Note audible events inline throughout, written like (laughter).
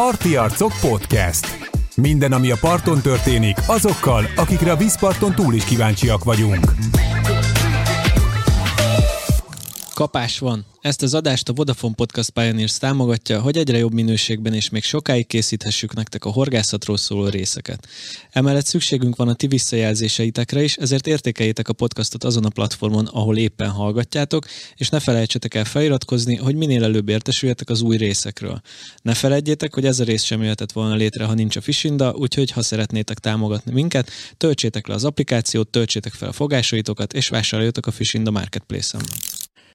Parti Arcok Podcast. Minden, ami a parton történik, azokkal, akikre a vízparton túl is kíváncsiak vagyunk. Kapás van. Ezt az adást a Vodafone Podcast Pioneers támogatja, hogy egyre jobb minőségben és még sokáig készíthessük nektek a horgászatról szóló részeket. Emellett szükségünk van a ti visszajelzéseitekre is, ezért értékeljétek a podcastot azon a platformon, ahol éppen hallgatjátok, és ne felejtsetek el feliratkozni, hogy minél előbb értesüljetek az új részekről. Ne felejtjétek, hogy ez a rész sem jöhetett volna létre, ha nincs a Fishinda, úgyhogy ha szeretnétek támogatni minket, töltsétek le az applikációt, töltsétek fel a fogásaitokat, és vásároljatok a Fishinda Marketplace-en.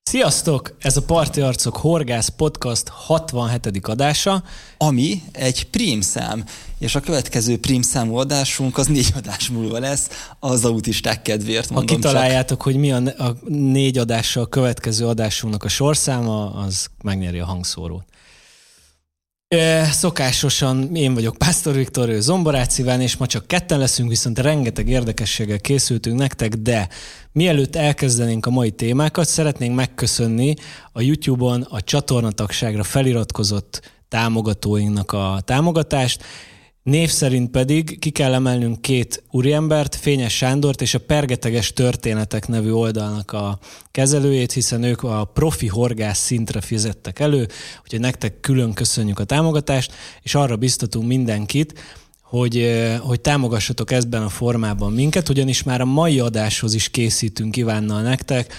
Sziasztok! Ez a Parti Arcok Horgász Podcast 67. adása. Ami egy prímszám, és a következő prímszámú adásunk az négy adás múlva lesz, az autisták kedvéért mondom Ha kitaláljátok, csak. hogy mi a, a négy adással a következő adásunknak a sorszáma, az megnyeri a hangszórót. Szokásosan én vagyok Pásztor Viktor, ő Zomborát és ma csak ketten leszünk, viszont rengeteg érdekességgel készültünk nektek, de mielőtt elkezdenénk a mai témákat, szeretnénk megköszönni a YouTube-on a csatornatagságra feliratkozott támogatóinknak a támogatást, Név szerint pedig ki kell emelnünk két úriembert, Fényes Sándort és a Pergeteges Történetek nevű oldalnak a kezelőjét, hiszen ők a profi horgász szintre fizettek elő, úgyhogy nektek külön köszönjük a támogatást, és arra biztatunk mindenkit, hogy, hogy támogassatok ebben a formában minket, ugyanis már a mai adáshoz is készítünk Ivánnal nektek,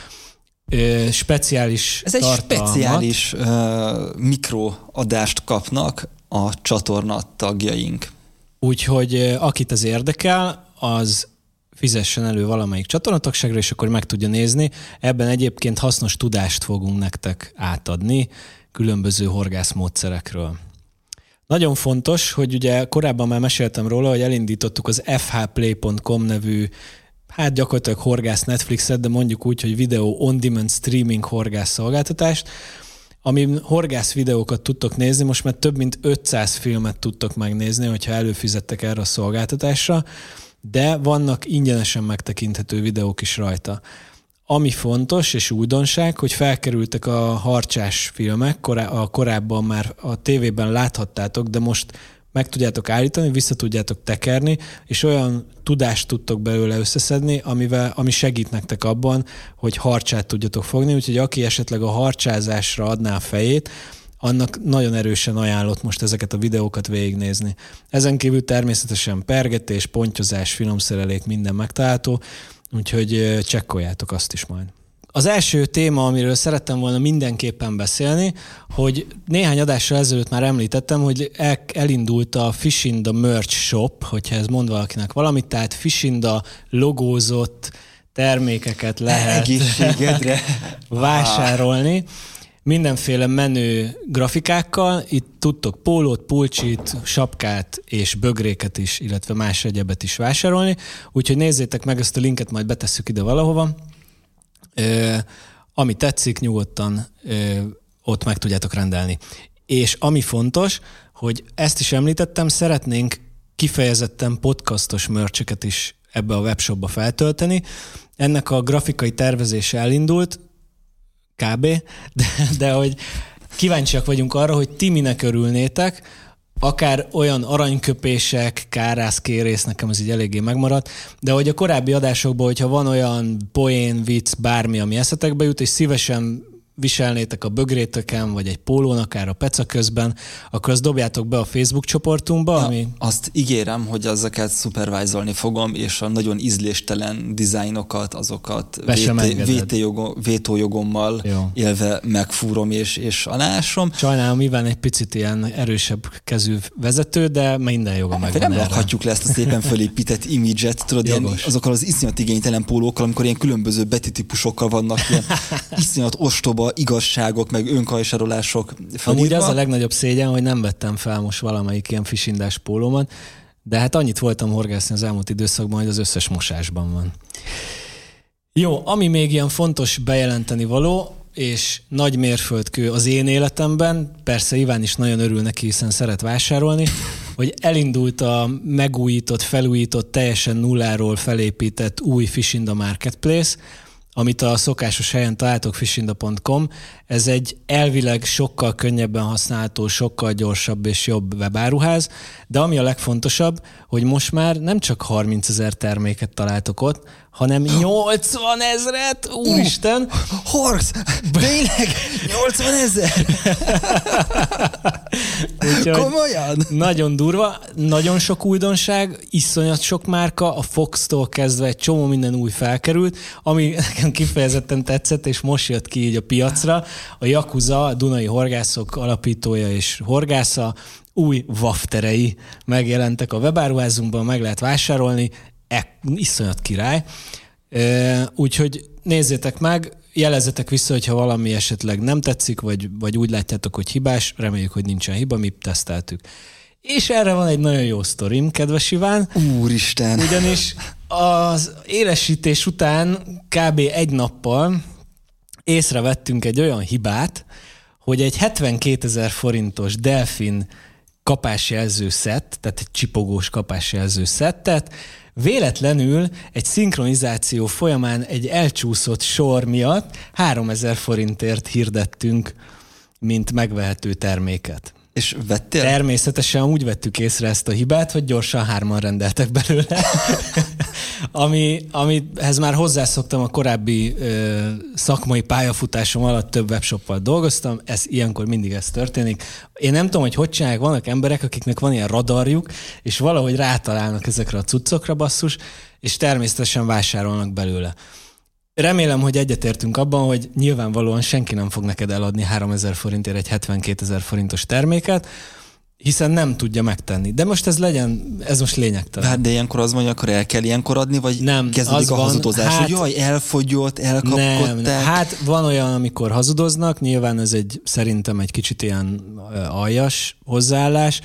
speciális Ez egy tartalmat. speciális uh, mikroadást kapnak a csatorna tagjaink. Úgyhogy akit ez érdekel, az fizessen elő valamelyik csatornatagságra, és akkor meg tudja nézni. Ebben egyébként hasznos tudást fogunk nektek átadni különböző horgászmódszerekről. Nagyon fontos, hogy ugye korábban már meséltem róla, hogy elindítottuk az fhplay.com nevű hát gyakorlatilag horgász Netflixet, de mondjuk úgy, hogy videó on-demand streaming horgász szolgáltatást, ami horgász videókat tudtok nézni, most már több mint 500 filmet tudtok megnézni, hogyha előfizettek erre a szolgáltatásra, de vannak ingyenesen megtekinthető videók is rajta. Ami fontos és újdonság, hogy felkerültek a harcsás filmek, a korábban már a tévében láthattátok, de most meg tudjátok állítani, vissza tudjátok tekerni, és olyan tudást tudtok belőle összeszedni, amivel, ami segít nektek abban, hogy harcsát tudjatok fogni, úgyhogy aki esetleg a harcsázásra adná a fejét, annak nagyon erősen ajánlott most ezeket a videókat végignézni. Ezen kívül természetesen pergetés, pontyozás, finomszerelék, minden megtalálható, úgyhogy csekkoljátok azt is majd. Az első téma, amiről szerettem volna mindenképpen beszélni, hogy néhány adással ezelőtt már említettem, hogy el, elindult a Fishinda Merch Shop, hogyha ez mond valakinek valamit, tehát Fishinda logózott termékeket lehet Egészségedre. (laughs) vásárolni. Mindenféle menő grafikákkal, itt tudtok pólót, pulcsit, sapkát és bögréket is, illetve más egyebet is vásárolni, úgyhogy nézzétek meg, ezt a linket majd betesszük ide valahova ami tetszik, nyugodtan ott meg tudjátok rendelni. És ami fontos, hogy ezt is említettem, szeretnénk kifejezetten podcastos mörcseket is ebbe a webshopba feltölteni. Ennek a grafikai tervezése elindult, kb., de, de hogy kíváncsiak vagyunk arra, hogy ti minek örülnétek, akár olyan aranyköpések, kárászkérész, nekem ez így eléggé megmaradt, de hogy a korábbi adásokban, hogyha van olyan poén, vicc, bármi, ami eszetekbe jut, és szívesen viselnétek a bögrétöken, vagy egy pólón, akár a peca közben, akkor azt dobjátok be a Facebook csoportunkba, Na, ami... Azt ígérem, hogy ezeket szupervájzolni fogom, és a nagyon ízléstelen dizájnokat, azokat vétójogommal élve megfúrom és, és alásom. Sajnálom, Iván egy picit ilyen erősebb kezű vezető, de minden joga meg. Nem rakhatjuk le ezt a szépen fölépített imidzset, tudod, ilyen, azokkal az iszonyat igénytelen pólókkal, amikor ilyen különböző betitípusokkal vannak, ilyen (laughs) iszonyat ostoba igazságok, meg önkajsarolások felírva. Amúgy az a legnagyobb szégyen, hogy nem vettem fel most valamelyik ilyen fisindás pólómat, de hát annyit voltam horgászni az elmúlt időszakban, hogy az összes mosásban van. Jó, ami még ilyen fontos bejelenteni való, és nagy mérföldkő az én életemben, persze Iván is nagyon örül neki, hiszen szeret vásárolni, hogy elindult a megújított, felújított, teljesen nulláról felépített új Fish Marketplace, amit a szokásos helyen találtok, fishinda.com, ez egy elvileg sokkal könnyebben használható, sokkal gyorsabb és jobb webáruház, de ami a legfontosabb, hogy most már nem csak 30 ezer terméket találtok ott, hanem 80 ezret, úristen! Uh, Horsz! Tényleg? 80 ezer? (laughs) Komolyan? Nagyon durva, nagyon sok újdonság, iszonyat sok márka, a Fox-tól kezdve egy csomó minden új felkerült, ami (laughs) nekem kifejezetten tetszett, és most jött ki így a piacra. A Yakuza, a Dunai Horgászok alapítója és horgásza, új wafterei megjelentek a webáruházunkban, meg lehet vásárolni, e, iszonyat király. E, úgyhogy nézzétek meg, jelezzetek vissza, hogyha valami esetleg nem tetszik, vagy, vagy úgy látjátok, hogy hibás, reméljük, hogy nincsen hiba, mi teszteltük. És erre van egy nagyon jó sztorim, kedves Iván. Úristen! Ugyanis az élesítés után kb. egy nappal észrevettünk egy olyan hibát, hogy egy 72 ezer forintos Delfin kapásjelző szett, tehát egy csipogós kapásjelző szettet, véletlenül egy szinkronizáció folyamán egy elcsúszott sor miatt 3000 forintért hirdettünk, mint megvehető terméket. És vettél? Természetesen úgy vettük észre ezt a hibát, hogy gyorsan hárman rendeltek belőle. (laughs) Ami, amihez már hozzászoktam a korábbi ö, szakmai pályafutásom alatt több webshoppal dolgoztam, ez ilyenkor mindig ez történik. Én nem tudom, hogy hogy csinálják, vannak emberek, akiknek van ilyen radarjuk, és valahogy rátalálnak ezekre a cuccokra basszus, és természetesen vásárolnak belőle. Remélem, hogy egyetértünk abban, hogy nyilvánvalóan senki nem fog neked eladni 3000 forintért egy 72 ezer forintos terméket, hiszen nem tudja megtenni. De most ez legyen, ez most lényegtelen. Hát de ilyenkor az mondja, akkor el kell ilyenkor adni, vagy nem, kezdődik a van, hazudozás, hát, hogy jaj, elfogyott, elkapkodták. Nem, nem, hát van olyan, amikor hazudoznak, nyilván ez egy szerintem egy kicsit ilyen aljas hozzáállás.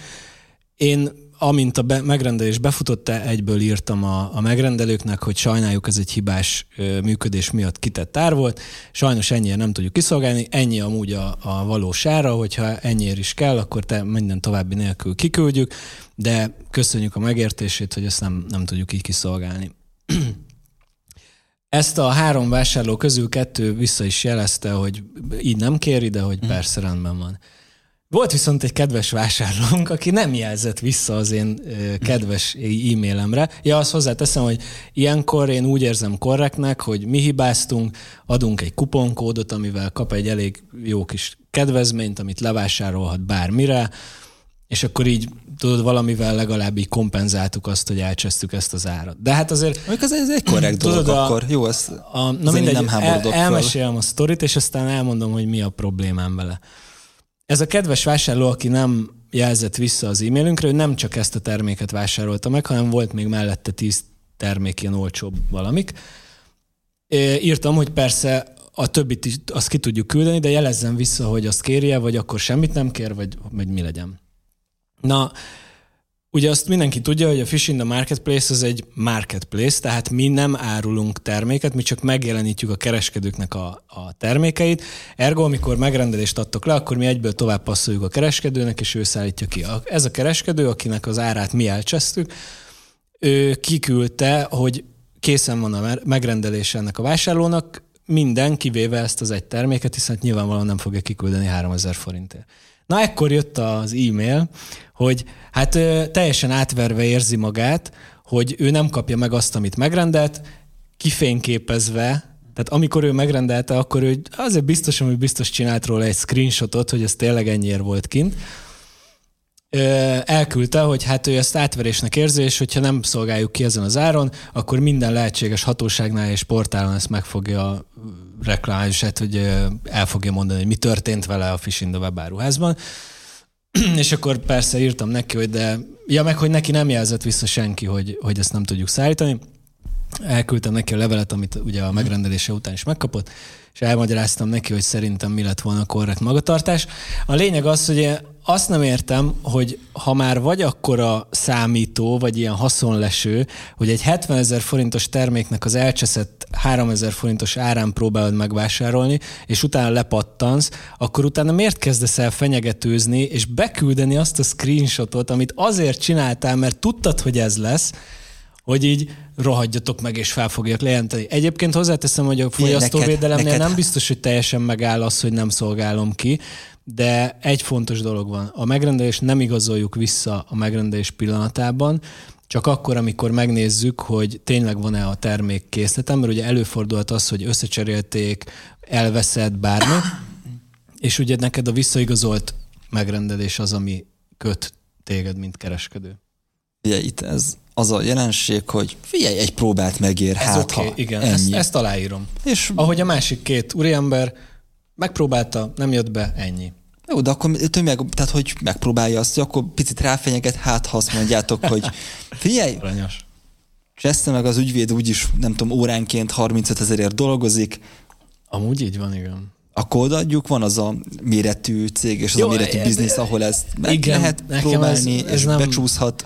Én amint a be, megrendelés befutott, egyből írtam a, a megrendelőknek, hogy sajnáljuk, ez egy hibás ö, működés miatt kitett ár volt. Sajnos ennyire nem tudjuk kiszolgálni, ennyi amúgy a, a valós ára, hogyha ennyiért is kell, akkor te minden további nélkül kiküldjük, de köszönjük a megértését, hogy ezt nem, nem tudjuk így kiszolgálni. (clears throat) Ezt a három vásárló közül kettő vissza is jelezte, hogy így nem kéri, de hogy mhm. persze rendben van. Volt viszont egy kedves vásárlónk, aki nem jelzett vissza az én kedves e-mailemre. Ja, azt hozzáteszem, hogy ilyenkor én úgy érzem korrektnek, hogy mi hibáztunk, adunk egy kuponkódot, amivel kap egy elég jó kis kedvezményt, amit levásárolhat bármire, és akkor így tudod, valamivel legalább így kompenzáltuk azt, hogy elcsesztük ezt az árat. De hát azért... Amikor ez, ez egy korrekt dolog, a, akkor jó, ezt a, na mindegy, nem el, elmesélem a sztorit, és aztán elmondom, hogy mi a problémám vele. Ez a kedves vásárló, aki nem jelzett vissza az e-mailünkre, ő nem csak ezt a terméket vásárolta meg, hanem volt még mellette tíz termék, ilyen olcsóbb valamik. Írtam, hogy persze a többit is azt ki tudjuk küldeni, de jelezzen vissza, hogy azt kérje, vagy akkor semmit nem kér, vagy, vagy mi legyen. Na, Ugye azt mindenki tudja, hogy a Fish in the Marketplace az egy marketplace, tehát mi nem árulunk terméket, mi csak megjelenítjük a kereskedőknek a, a termékeit. Ergo, amikor megrendelést adtok le, akkor mi egyből tovább passzoljuk a kereskedőnek, és ő szállítja ki. Ez a kereskedő, akinek az árát mi elcsesztük, ő kiküldte, hogy készen van a megrendelése ennek a vásárlónak, minden kivéve ezt az egy terméket, hiszen nyilvánvalóan nem fogja kiküldeni 3000 forintért. Na ekkor jött az e-mail, hogy hát teljesen átverve érzi magát, hogy ő nem kapja meg azt, amit megrendelt, kifényképezve, tehát amikor ő megrendelte, akkor ő azért biztos, hogy biztos csinált róla egy screenshotot, hogy ez tényleg ennyiért volt kint. Elküldte, hogy hát ő ezt átverésnek érzi, és hogyha nem szolgáljuk ki ezen az áron, akkor minden lehetséges hatóságnál és portálon ezt meg fogja reklámálni, hogy el fogja mondani, hogy mi történt vele a Fish webáruházban. (clears throat) és akkor persze írtam neki, hogy de, ja meg, hogy neki nem jelzett vissza senki, hogy, hogy ezt nem tudjuk szállítani. Elküldtem neki a levelet, amit ugye a megrendelése után is megkapott, és elmagyaráztam neki, hogy szerintem mi lett volna a korrekt magatartás. A lényeg az, hogy azt nem értem, hogy ha már vagy akkora számító, vagy ilyen haszonleső, hogy egy 70 ezer forintos terméknek az elcseszett 3 ezer forintos árán próbálod megvásárolni, és utána lepattansz, akkor utána miért kezdesz el fenyegetőzni, és beküldeni azt a screenshotot, amit azért csináltál, mert tudtad, hogy ez lesz, hogy így rohadjatok meg és fel fogjak lejelenteni. Egyébként hozzáteszem, hogy a fogyasztóvédelemnél nem biztos, hogy teljesen megáll az, hogy nem szolgálom ki, de egy fontos dolog van. A megrendelés nem igazoljuk vissza a megrendelés pillanatában, csak akkor, amikor megnézzük, hogy tényleg van-e a termék készletem, mert ugye előfordulhat az, hogy összecserélték, elveszett bármi, és ugye neked a visszaigazolt megrendelés az, ami köt téged, mint kereskedő. Ugye itt ez az a jelenség, hogy figyelj, egy próbát megér, Ez hát okay, ha igen, ennyi. Ezt, ezt aláírom. És Ahogy a másik két úriember megpróbálta, nem jött be, ennyi. Jó, de akkor meg, tehát hogy megpróbálja azt, hogy akkor picit ráfenyeget, hát ha azt mondjátok, hogy (laughs) figyelj, Aranyos. és meg az ügyvéd úgyis, nem tudom, óránként 35 ezerért dolgozik. Amúgy így van, igen. Akkor odaadjuk, van az a méretű cég és az Jó, a méretű e, biznisz, ahol ezt meg igen, lehet próbálni, ez, ez és nem... becsúszhat.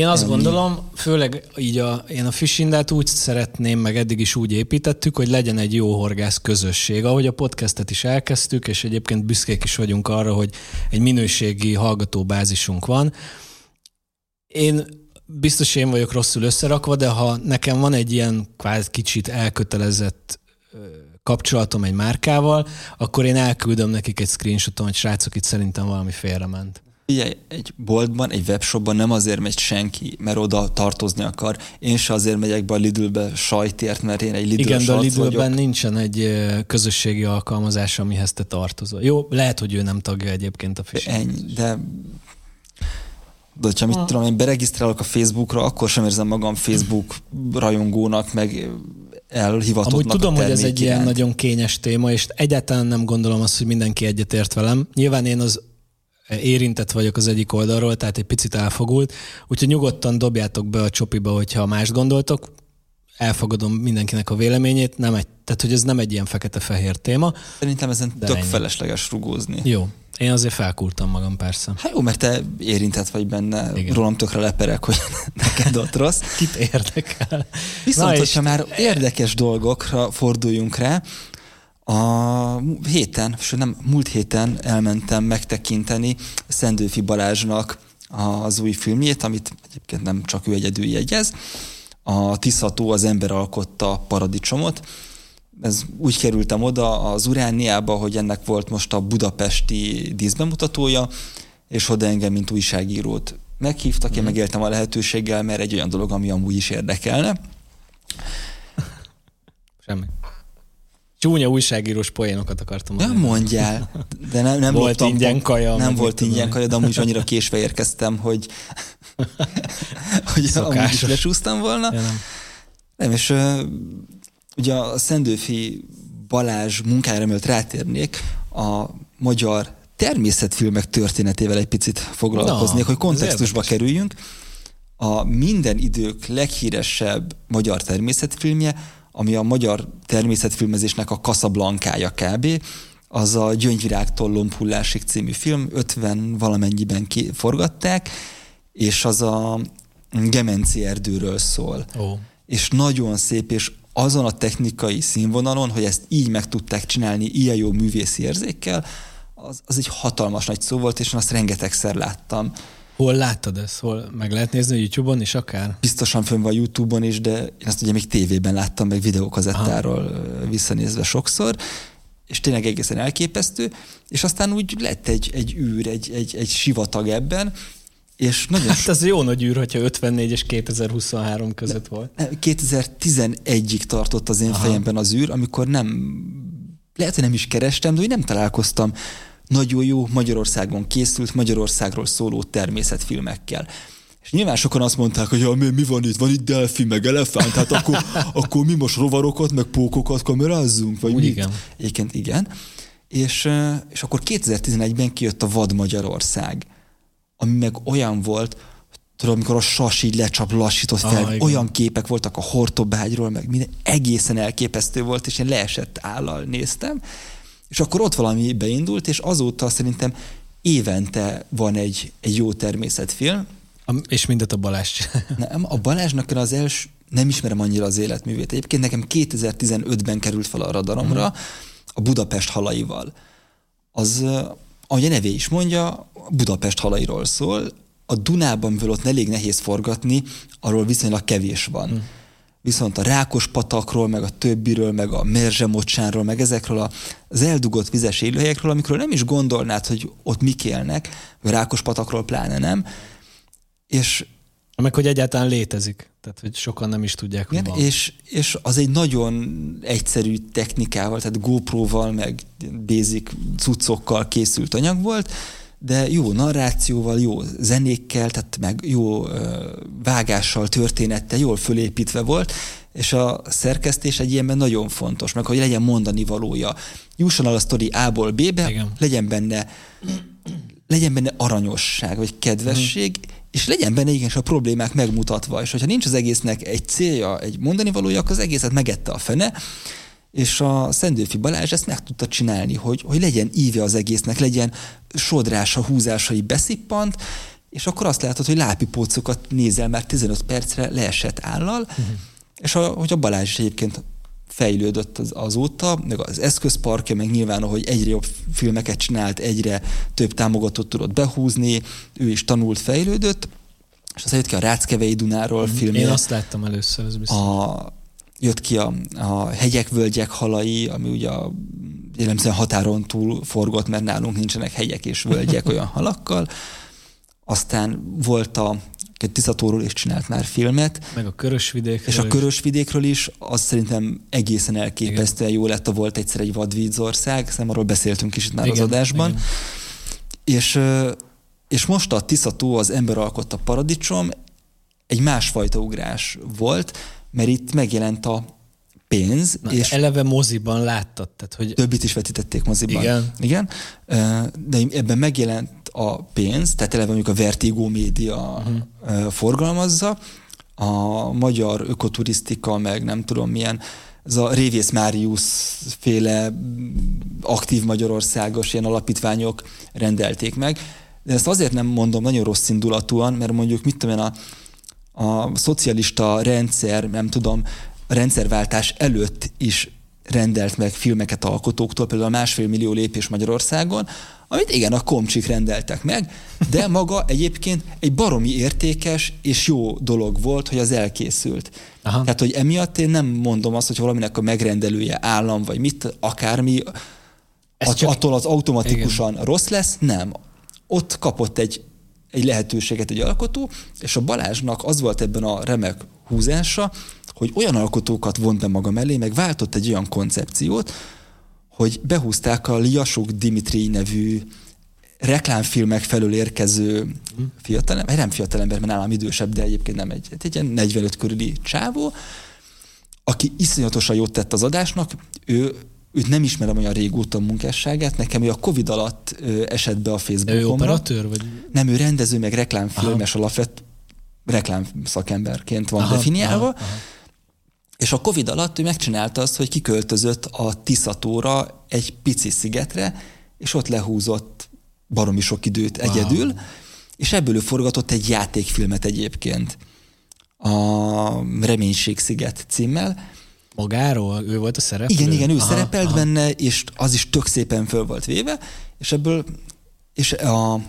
Én azt gondolom, főleg így a, én a Fishindát úgy szeretném, meg eddig is úgy építettük, hogy legyen egy jó horgász közösség. Ahogy a podcastet is elkezdtük, és egyébként büszkék is vagyunk arra, hogy egy minőségi hallgatóbázisunk van. Én biztos én vagyok rosszul összerakva, de ha nekem van egy ilyen kvázi kicsit elkötelezett kapcsolatom egy márkával, akkor én elküldöm nekik egy screenshoton, hogy srácok, itt szerintem valami félrement. Ugye egy boltban, egy webshopban nem azért megy senki, mert oda tartozni akar. Én se azért megyek be a Lidlbe sajtért, mert én egy Lidl Igen, de a Lidlben vagyok. nincsen egy közösségi alkalmazás, amihez te tartozol. Jó, lehet, hogy ő nem tagja egyébként a phishing. Ennyi, de de ha mit tudom, én beregisztrálok a Facebookra, akkor sem érzem magam Facebook rajongónak, meg elhivatottnak Amúgy tudom, hogy ez egy ilyen nagyon kényes téma, és egyáltalán nem gondolom azt, hogy mindenki egyetért velem. Nyilván én az érintett vagyok az egyik oldalról, tehát egy picit elfogult, úgyhogy nyugodtan dobjátok be a csopiba, hogyha más gondoltok, elfogadom mindenkinek a véleményét, nem egy, tehát hogy ez nem egy ilyen fekete-fehér téma. Szerintem ezen tök ennyi. felesleges rugózni. Jó, én azért felkúrtam magam persze. Hát jó, mert te érintett vagy benne, Igen. rólam tökre leperek, hogy (laughs) neked ott rossz. Kit érdekel? Viszont, Na hogyha már érdekes dolgokra forduljunk rá, a héten, sőt nem, múlt héten elmentem megtekinteni Szendőfi Balázsnak az új filmjét, amit egyébként nem csak ő egyedül jegyez. A Tiszató az ember alkotta paradicsomot. Ez úgy kerültem oda az Urániába, hogy ennek volt most a budapesti díszbemutatója, és oda engem, mint újságírót meghívtak, én mm. megéltem a lehetőséggel, mert egy olyan dolog, ami amúgy is érdekelne. Semmi. Csúnya újságírós poénokat akartam mondani. Nem mondjál, de nem, nem volt ingyen kaja. Nem volt ingyen kaja, de amúgy is annyira késve érkeztem, hogy, (laughs) hogy amúgy is lesúsztam volna. Ja, nem. nem, és uh, ugye a Szendőfi Balázs munkájára, mielőtt rátérnék, a magyar természetfilmek történetével egy picit foglalkoznék, no, hogy kontextusba kerüljünk. A minden idők leghíresebb magyar természetfilmje ami a magyar természetfilmezésnek a kaszablankája kb., az a Gyöngyvirágtól lombhullásig című film, 50 valamennyiben ki, forgatták, és az a Gemenci erdőről szól. Oh. És nagyon szép, és azon a technikai színvonalon, hogy ezt így meg tudták csinálni, ilyen jó művészi érzékkel, az, az egy hatalmas nagy szó volt, és én azt rengetegszer láttam. Hol láttad ezt? Hol meg lehet nézni a YouTube-on is akár? Biztosan fönn van YouTube-on is, de én azt ugye még tévében láttam, meg videókazettáról Aha. visszanézve sokszor, és tényleg egészen elképesztő, és aztán úgy lett egy, egy űr, egy, egy, egy sivatag ebben, és nagyon hát ez jó nagy űr, hogyha 54 és 2023 között volt. 2011-ig tartott az én Aha. fejemben az űr, amikor nem, lehet, hogy nem is kerestem, de hogy nem találkoztam nagyon jó Magyarországon készült, Magyarországról szóló természetfilmekkel. És nyilván sokan azt mondták, hogy ja, mi, mi van itt? Van itt delfi, meg elefánt, hát akkor, (laughs) akkor mi most rovarokat, meg pókokat kamerázzunk? Vagy Úgy mit? igen. Egyébként igen. És, és akkor 2011-ben kijött a Vad Magyarország, ami meg olyan volt, tudod, amikor a sas így lecsap, lassított fel, ah, olyan képek voltak a hortobágyról, meg minden egészen elképesztő volt, és én leesett állal néztem, és akkor ott valami beindult, és azóta szerintem évente van egy, egy jó természetfilm. A, és mindet a Balázs (laughs) Nem, a Balázsnak az első, nem ismerem annyira az életművét. Egyébként nekem 2015-ben került fel a radaromra uh-huh. a Budapest halaival. Az, ahogy a nevé is mondja, Budapest halairól szól. a Dunában, mivel ott elég nehéz forgatni, arról viszonylag kevés van. Hmm. Viszont a Rákos patakról, meg a többiről, meg a Merzsemocsánról, meg ezekről az eldugott vizes élőhelyekről, amikről nem is gondolnád, hogy ott mik élnek, a Rákos patakról pláne nem, és meg hogy egyáltalán létezik. Tehát, hogy sokan nem is tudják, hogy van. És, és az egy nagyon egyszerű technikával, tehát GoPro-val, meg basic cuccokkal készült anyag volt, de jó narrációval, jó zenékkel, tehát meg jó vágással, történettel, jól fölépítve volt, és a szerkesztés egy ilyenben nagyon fontos, meg hogy legyen mondani valója. Jusson el a sztori A-ból B-be, Igen. legyen benne legyen benne aranyosság, vagy kedvesség, mm és legyen benne igenis a problémák megmutatva, és hogyha nincs az egésznek egy célja, egy mondani valója, akkor az egészet megette a fene, és a Szendőfi Balázs ezt meg tudta csinálni, hogy, hogy legyen íve az egésznek, legyen sodrása, húzásai beszippant, és akkor azt látod, hogy lápipócokat nézel már 15 percre leesett állal, uh-huh. és a, hogy a Balázs is egyébként fejlődött az, azóta, meg az eszközparkja, meg nyilván, hogy egyre jobb filmeket csinált, egyre több támogatót tudott behúzni, ő is tanult, fejlődött, és aztán jött ki a Ráckevei Dunáról mm, film. Én azt láttam először, ez biztos. A, jött ki a, a Hegyek, Völgyek halai, ami ugye a jellemzően határon túl forgott, mert nálunk nincsenek hegyek és völgyek (laughs) olyan halakkal. Aztán volt a Tiszatóról is csinált már filmet. Meg a Körösvidékről És a Körösvidékről is, az szerintem egészen elképesztően jó lett, a volt egyszer egy vadvízország, szerintem arról beszéltünk is itt már igen, az adásban. Igen. És, és most a Tiszató, az ember alkotta paradicsom, egy másfajta ugrás volt, mert itt megjelent a pénz. Na, és eleve moziban láttad, tehát hogy... Többit is vetítették moziban. Igen. Igen. De ebben megjelent a pénz, tehát eleve mondjuk a Vertigo média uh-huh. forgalmazza, a magyar ökoturisztika, meg nem tudom milyen, ez a Révész Máriusz féle aktív Magyarországos ilyen alapítványok rendelték meg. De ezt azért nem mondom nagyon rossz indulatúan, mert mondjuk mit tudom én, a, a szocialista rendszer, nem tudom, a rendszerváltás előtt is rendelt meg filmeket alkotóktól, például a másfél millió lépés Magyarországon, amit igen, a komcsik rendeltek meg, de maga egyébként egy baromi értékes és jó dolog volt, hogy az elkészült. Aha. Tehát, hogy emiatt én nem mondom azt, hogy valaminek a megrendelője állam, vagy mit, akármi, att, csak... attól az automatikusan igen. rossz lesz, nem. Ott kapott egy, egy lehetőséget egy alkotó, és a Balázsnak az volt ebben a remek húzása, hogy olyan alkotókat vont be maga mellé, meg váltott egy olyan koncepciót, hogy behúzták a Liasuk Dimitri nevű reklámfilmek felől érkező fiatalember, nem fiatalember, mert nálam idősebb, de egyébként nem egy, egy ilyen 45 körüli csávó, aki iszonyatosan jót tett az adásnak, ő őt nem ismerem olyan régóta a munkásságát, nekem ő a Covid alatt esett be a Facebookomra. Ő operatőr? Vagy? Nem, ő rendező, meg reklámfilmes alapvet reklámszakemberként van aha, definiálva. Aha, aha. És a Covid alatt ő megcsinálta azt, hogy kiköltözött a Tiszatóra egy pici szigetre, és ott lehúzott baromi sok időt wow. egyedül, és ebből ő forgatott egy játékfilmet egyébként a Reménység sziget címmel. Magáról? Ő volt a szereplő? Igen, igen, ő aha, szerepelt aha. benne, és az is tök szépen föl volt véve, és ebből, és a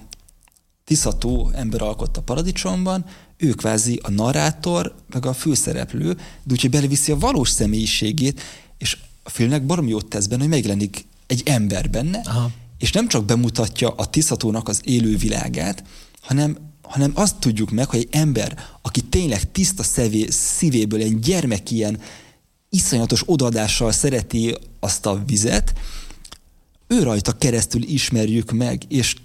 Tiszató ember alkotta paradicsomban, ő kvázi a narrátor, meg a főszereplő, de úgyhogy beleviszi a valós személyiségét, és a filmnek barom jót tesz benne, hogy megjelenik egy ember benne, Aha. és nem csak bemutatja a Tiszatónak az élő világát, hanem, hanem azt tudjuk meg, hogy egy ember, aki tényleg tiszta szevé, szívéből, egy gyermek ilyen iszonyatos odaadással szereti azt a vizet, ő rajta keresztül ismerjük meg, és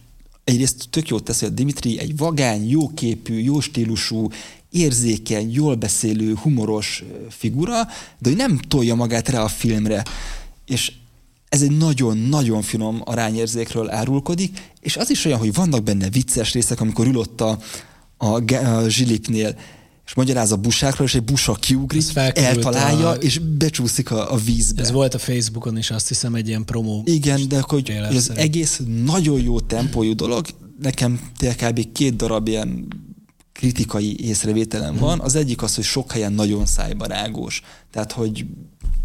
egyrészt tök jót tesz, hogy a Dimitri egy vagány, jóképű, jó stílusú, érzékeny, jól beszélő, humoros figura, de hogy nem tolja magát rá a filmre. És ez egy nagyon-nagyon finom arányérzékről árulkodik, és az is olyan, hogy vannak benne vicces részek, amikor ül ott a, a, a zsilipnél, és magyaráz a busákról, és egy busa kiugrik, eltalálja, a... és becsúszik a, a vízbe. Ez volt a Facebookon is, azt hiszem, egy ilyen promó. Igen, de hogy, hogy az egész nagyon jó tempójú dolog, nekem kb. két darab ilyen kritikai észrevételem hmm. van. Az egyik az, hogy sok helyen nagyon szájbarágós. Tehát, hogy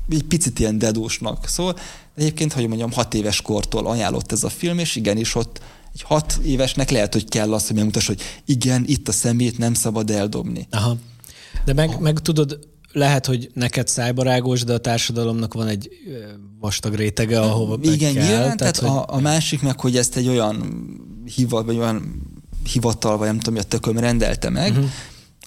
egy picit ilyen dedósnak szól. Egyébként, hogy mondjam, hat éves kortól ajánlott ez a film, és igenis ott egy hat évesnek lehet, hogy kell az, hogy megmutass, hogy igen, itt a szemét nem szabad eldobni. Aha. De meg, meg tudod, lehet, hogy neked szájbarágos, de a társadalomnak van egy vastag rétege, ahova Igen, kell. nyilván, tehát, tehát hogy... a, a másik meg, hogy ezt egy olyan hivat, vagy olyan hivatal, vagy nem tudom, hogy a tököm rendelte meg, uh-huh.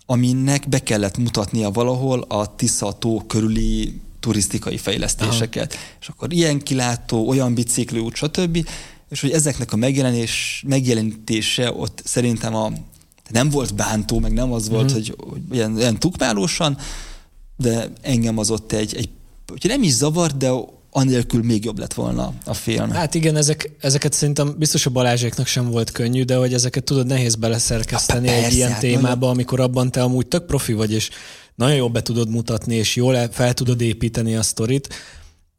aminek be kellett mutatnia valahol a Tisza tó körüli turisztikai fejlesztéseket. Aha. És akkor ilyen kilátó, olyan biciklőút, stb. És hogy ezeknek a megjelenés, megjelenítése ott szerintem a nem volt bántó, meg nem az volt, mm. hogy, hogy ilyen, ilyen tukmálósan, de engem az ott egy, egy hogy nem is zavar, de anélkül még jobb lett volna a film. Hát igen, ezek, ezeket szerintem biztos a Balázséknak sem volt könnyű, de hogy ezeket tudod nehéz beleszerkeszteni persze, egy ilyen hát témába, nagyon... amikor abban te amúgy tök profi vagy, és nagyon jól be tudod mutatni, és jól fel tudod építeni a sztorit,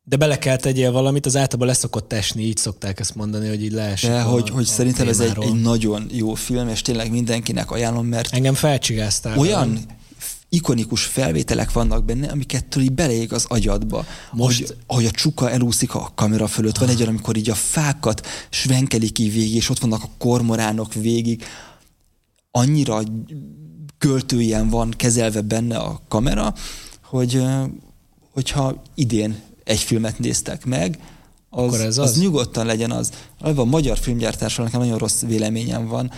de bele kell tegyél valamit, az általában leszokott esni, így szokták ezt mondani, hogy így leesik. De a, hogy, hogy a szerintem témáról. ez egy, egy nagyon jó film, és tényleg mindenkinek ajánlom, mert... Engem felcsigáztál. Olyan velem. ikonikus felvételek vannak benne, amiket így beleég az agyadba. Most... Hogy, hogy a csuka elúszik a kamera fölött. Van egy olyan, amikor így a fákat svenkelik ki végig, és ott vannak a kormoránok végig. Annyira költőjen van kezelve benne a kamera, hogy hogyha idén egy filmet néztek meg, az, Akkor ez az? az nyugodtan legyen az. A magyar filmgyártásról nekem nagyon rossz véleményem van,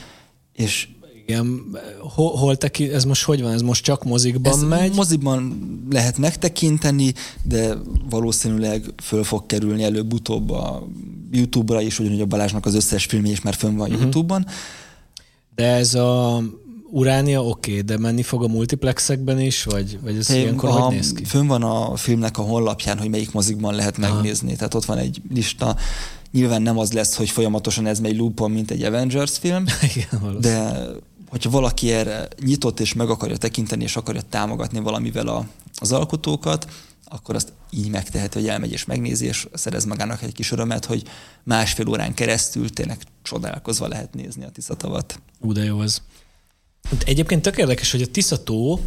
és igen, hol, hol teki, ez most hogy van? Ez most csak mozikban ez megy? Moziban lehet megtekinteni, de valószínűleg föl fog kerülni előbb-utóbb a YouTube-ra is, ugyanúgy a Balázsnak az összes filmje is már fönn van uh-huh. YouTube-on. De ez a Uránia oké, okay, de menni fog a multiplexekben is, vagy, vagy ez Én, ilyenkor a, hogy néz ki? Fönn van a filmnek a honlapján, hogy melyik mozikban lehet Aha. megnézni, tehát ott van egy lista. Nyilván nem az lesz, hogy folyamatosan ez megy loopon, mint egy Avengers film, (laughs) Igen, de hogyha valaki erre nyitott és meg akarja tekinteni, és akarja támogatni valamivel a, az alkotókat, akkor azt így megteheti, hogy elmegy és megnézi, és szerez magának egy kis örömet, hogy másfél órán keresztül tényleg csodálkozva lehet nézni a Tiszatavat. Ú, de jó az. Egyébként tök érdekes, hogy a Tiszató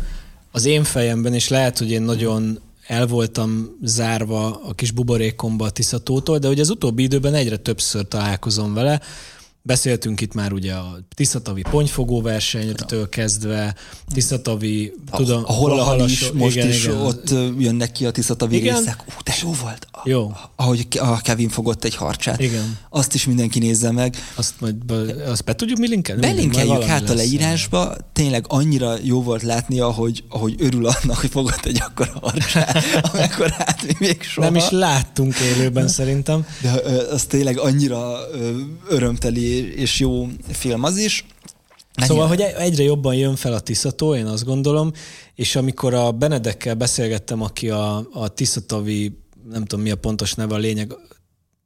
az én fejemben, és lehet, hogy én nagyon el voltam zárva a kis buborékomba a Tiszatótól, de hogy az utóbbi időben egyre többször találkozom vele, Beszéltünk itt már ugye a Tiszatavi ponyfogó versenytől kezdve, Tiszatavi, a, tudom, a hol a hal is, most igen, is igen. ott jönnek ki a Tiszatavi igen. részek. Ú, de jó volt. Jó. Ahogy a Kevin fogott egy harcsát. Igen. Azt is mindenki nézze meg. Azt majd be, azt be tudjuk mi linkelni? Belinkeljük hát a leírásba. Tényleg annyira jó volt látni, ahogy, ahogy örül annak, hogy fogott egy akkora harcsát, (laughs) hát mi még soha. Nem is láttunk élőben szerintem. De az tényleg annyira örömteli és jó film az is. Szóval, hogy egyre jobban jön fel a Tiszató, én azt gondolom, és amikor a Benedekkel beszélgettem, aki a, a Tiszatavi, nem tudom mi a pontos neve, a lényeg,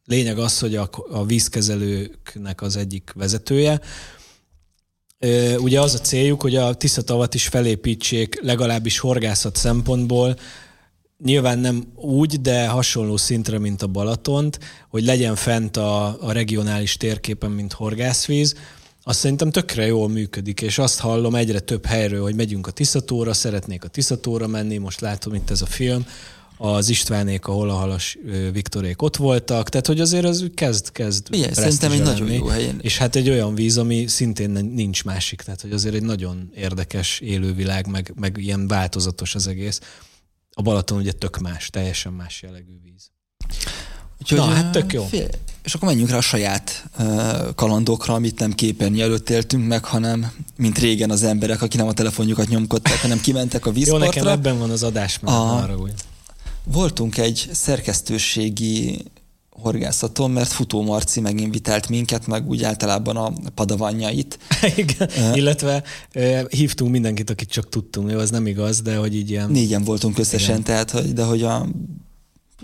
lényeg az, hogy a, a vízkezelőknek az egyik vezetője, Ugye az a céljuk, hogy a Tiszatavat is felépítsék legalábbis horgászat szempontból, nyilván nem úgy, de hasonló szintre, mint a Balatont, hogy legyen fent a, a regionális térképen, mint horgászvíz, azt szerintem tökre jól működik, és azt hallom egyre több helyről, hogy megyünk a Tiszatóra, szeretnék a Tiszatóra menni, most látom itt ez a film, az Istvánék, a Holahalas Viktorék ott voltak, tehát hogy azért az kezd, kezd Igen, szerintem egy nagyon jó helyen. És hát egy olyan víz, ami szintén nincs másik, tehát hogy azért egy nagyon érdekes élővilág, meg, meg ilyen változatos az egész. A Balaton ugye tök más, teljesen más jellegű víz. Úgyhogy, Na, hát tök jó. Fél, és akkor menjünk rá a saját uh, kalandokra, amit nem képernyő előtt éltünk meg, hanem mint régen az emberek, akik nem a telefonjukat nyomkodták, hanem kimentek a vízpartra. (laughs) Jó, nekem ebben van az adás, mert a, arra úgy. Voltunk egy szerkesztőségi horgászaton, mert Futó Marci meginvitált minket, meg úgy általában a padavanjait. (laughs) Igen, uh, illetve uh, hívtunk mindenkit, akit csak tudtunk, jó, az nem igaz, de hogy így ilyen... Négyen voltunk összesen, igen. tehát, hogy, de hogy a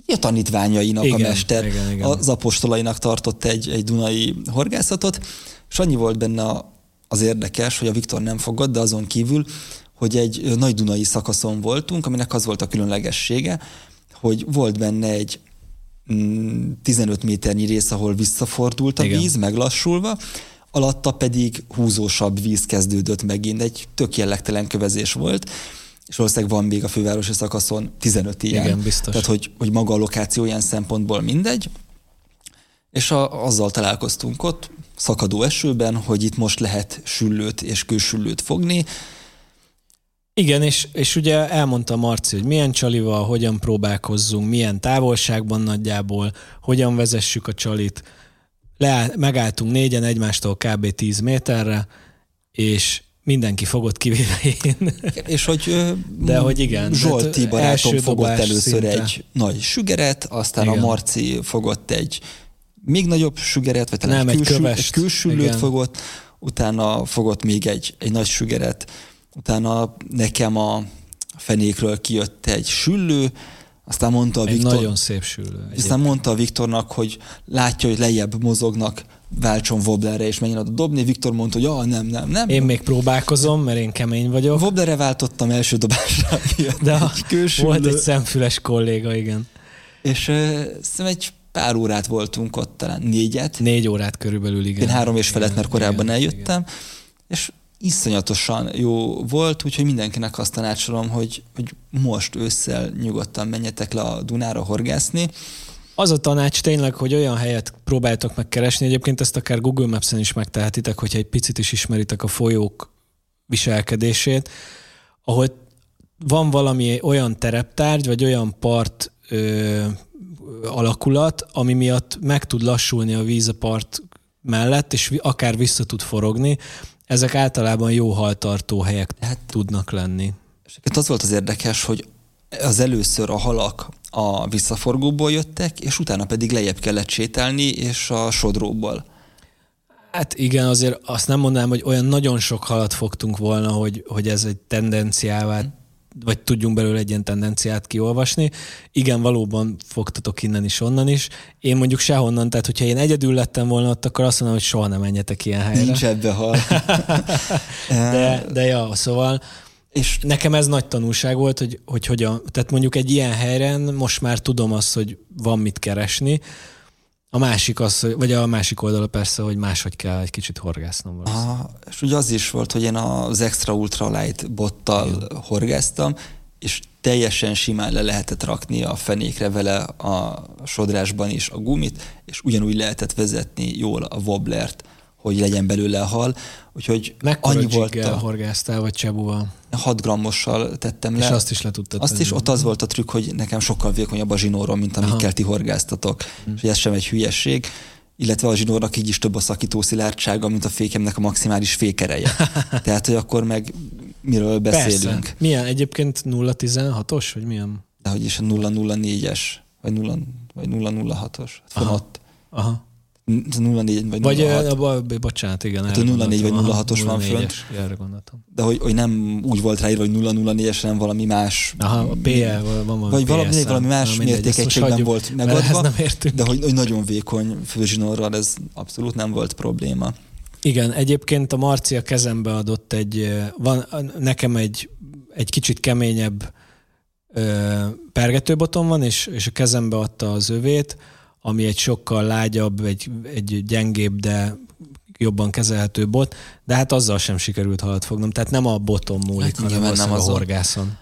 a tanítványainak igen, a mester, igen, igen. az apostolainak tartott egy, egy Dunai horgászatot, és annyi volt benne az érdekes, hogy a Viktor nem fogott, de azon kívül, hogy egy nagy Dunai szakaszon voltunk, aminek az volt a különlegessége, hogy volt benne egy 15 mm, méternyi rész, ahol visszafordult a Igen. víz, meglassulva, alatta pedig húzósabb víz kezdődött megint, egy tök jellegtelen kövezés volt, és valószínűleg van még a fővárosi szakaszon 15 ilyen. Igen, biztos. Tehát, hogy, hogy maga a lokáció ilyen szempontból mindegy. És a, azzal találkoztunk ott, szakadó esőben, hogy itt most lehet süllőt és kősüllőt fogni. Igen, és, és ugye elmondta Marci, hogy milyen csalival, hogyan próbálkozzunk, milyen távolságban nagyjából, hogyan vezessük a csalit. Leáll, megálltunk négyen egymástól kb. 10 méterre, és mindenki fogott, kivéve én. És hogy, De hogy igen. Zsolti barátom fogott először szinte. egy nagy sügeret, aztán igen. a Marci fogott egy még nagyobb sügeret, vagy talán Nem, egy, külsü, egy, egy külsülőt igen. fogott, utána fogott még egy, egy nagy sügeret, utána nekem a fenékről kijött egy süllő, aztán mondta a egy Viktor... nagyon szép süllő. Aztán egyébként. mondta a Viktornak, hogy látja, hogy lejjebb mozognak, váltson Wobblerre, és menjen oda dobni. Viktor mondta, hogy ja, nem, nem, nem. Én még próbálkozom, mert én kemény vagyok. Wobblerre váltottam első dobásra. De egy volt egy szemfüles kolléga, igen. És uh, egy pár órát voltunk ott, talán négyet. Négy órát körülbelül, igen. Én három és felett, mert korábban igen, eljöttem, igen. és iszonyatosan jó volt, úgyhogy mindenkinek azt tanácsolom, hogy, hogy most ősszel nyugodtan menjetek le a Dunára horgászni. Az a tanács tényleg, hogy olyan helyet próbáltok megkeresni, egyébként ezt akár Google Maps-en is megtehetitek, hogyha egy picit is ismeritek a folyók viselkedését, ahol van valami olyan tereptárgy, vagy olyan part ö, alakulat, ami miatt meg tud lassulni a víz a part mellett, és akár vissza tud forogni. Ezek általában jó haltartó helyek hát, tudnak lenni. És az volt az érdekes, hogy az először a halak a visszaforgóból jöttek, és utána pedig lejjebb kellett sétálni, és a sodróból. Hát igen, azért azt nem mondanám, hogy olyan nagyon sok halat fogtunk volna, hogy, hogy ez egy tendenciává hmm vagy tudjunk belőle egy ilyen tendenciát kiolvasni. Igen, valóban fogtatok innen is, onnan is. Én mondjuk sehonnan, tehát hogyha én egyedül lettem volna ott, akkor azt mondom, hogy soha nem menjetek ilyen helyre. Nincs ebbe hal. (laughs) de, de ja, szóval és nekem ez nagy tanulság volt, hogy, hogy hogyan, tehát mondjuk egy ilyen helyen most már tudom azt, hogy van mit keresni, a másik az, vagy a másik oldala persze, hogy máshogy kell egy kicsit horgásznom. Aha, és ugye az is volt, hogy én az Extra Ultralight bottal Igen. horgáztam, és teljesen simán le lehetett rakni a fenékre vele a sodrásban is a gumit, és ugyanúgy lehetett vezetni jól a wobblert hogy legyen belőle a hal. Úgyhogy Mekkora annyi volt a... horgáztál, vagy csebuval? 6 grammossal tettem le. És azt is le tudtad Azt tenni. is, ott az volt a trükk, hogy nekem sokkal vékonyabb a zsinórom, mint amikkel ti horgáztatok. Hm. És ez sem egy hülyesség illetve a zsinórnak így is több a szakító szilárdsága, mint a fékemnek a maximális fékereje. (laughs) Tehát, hogy akkor meg miről beszélünk. Persze. Milyen? Egyébként 016-os, vagy milyen? De hogy is a 004-es, vagy 0, vagy 006-os. Aha. Ott. Aha. 04 vagy 06. Vagy, bocsánat, igen. Hát a 04 vagy 06-os van fönt. Erre gondoltam. De hogy, hogy nem úgy volt ráírva, hogy 004-es, hanem valami más. Aha, a PE, van valami Vagy valami, valami más mértékegységben volt megadva. Nem értünk. De hogy, hogy nagyon vékony főzsinorral ez abszolút nem volt probléma. Igen, egyébként a Marci a kezembe adott egy, van nekem egy, egy kicsit keményebb ö, pergetőbotom van, és, és a kezembe adta az övét, ami egy sokkal lágyabb, egy, egy gyengébb, de jobban kezelhető bot, de hát azzal sem sikerült halat fognom. Tehát nem a boton múlik, hát, hanem nem az a horgászon.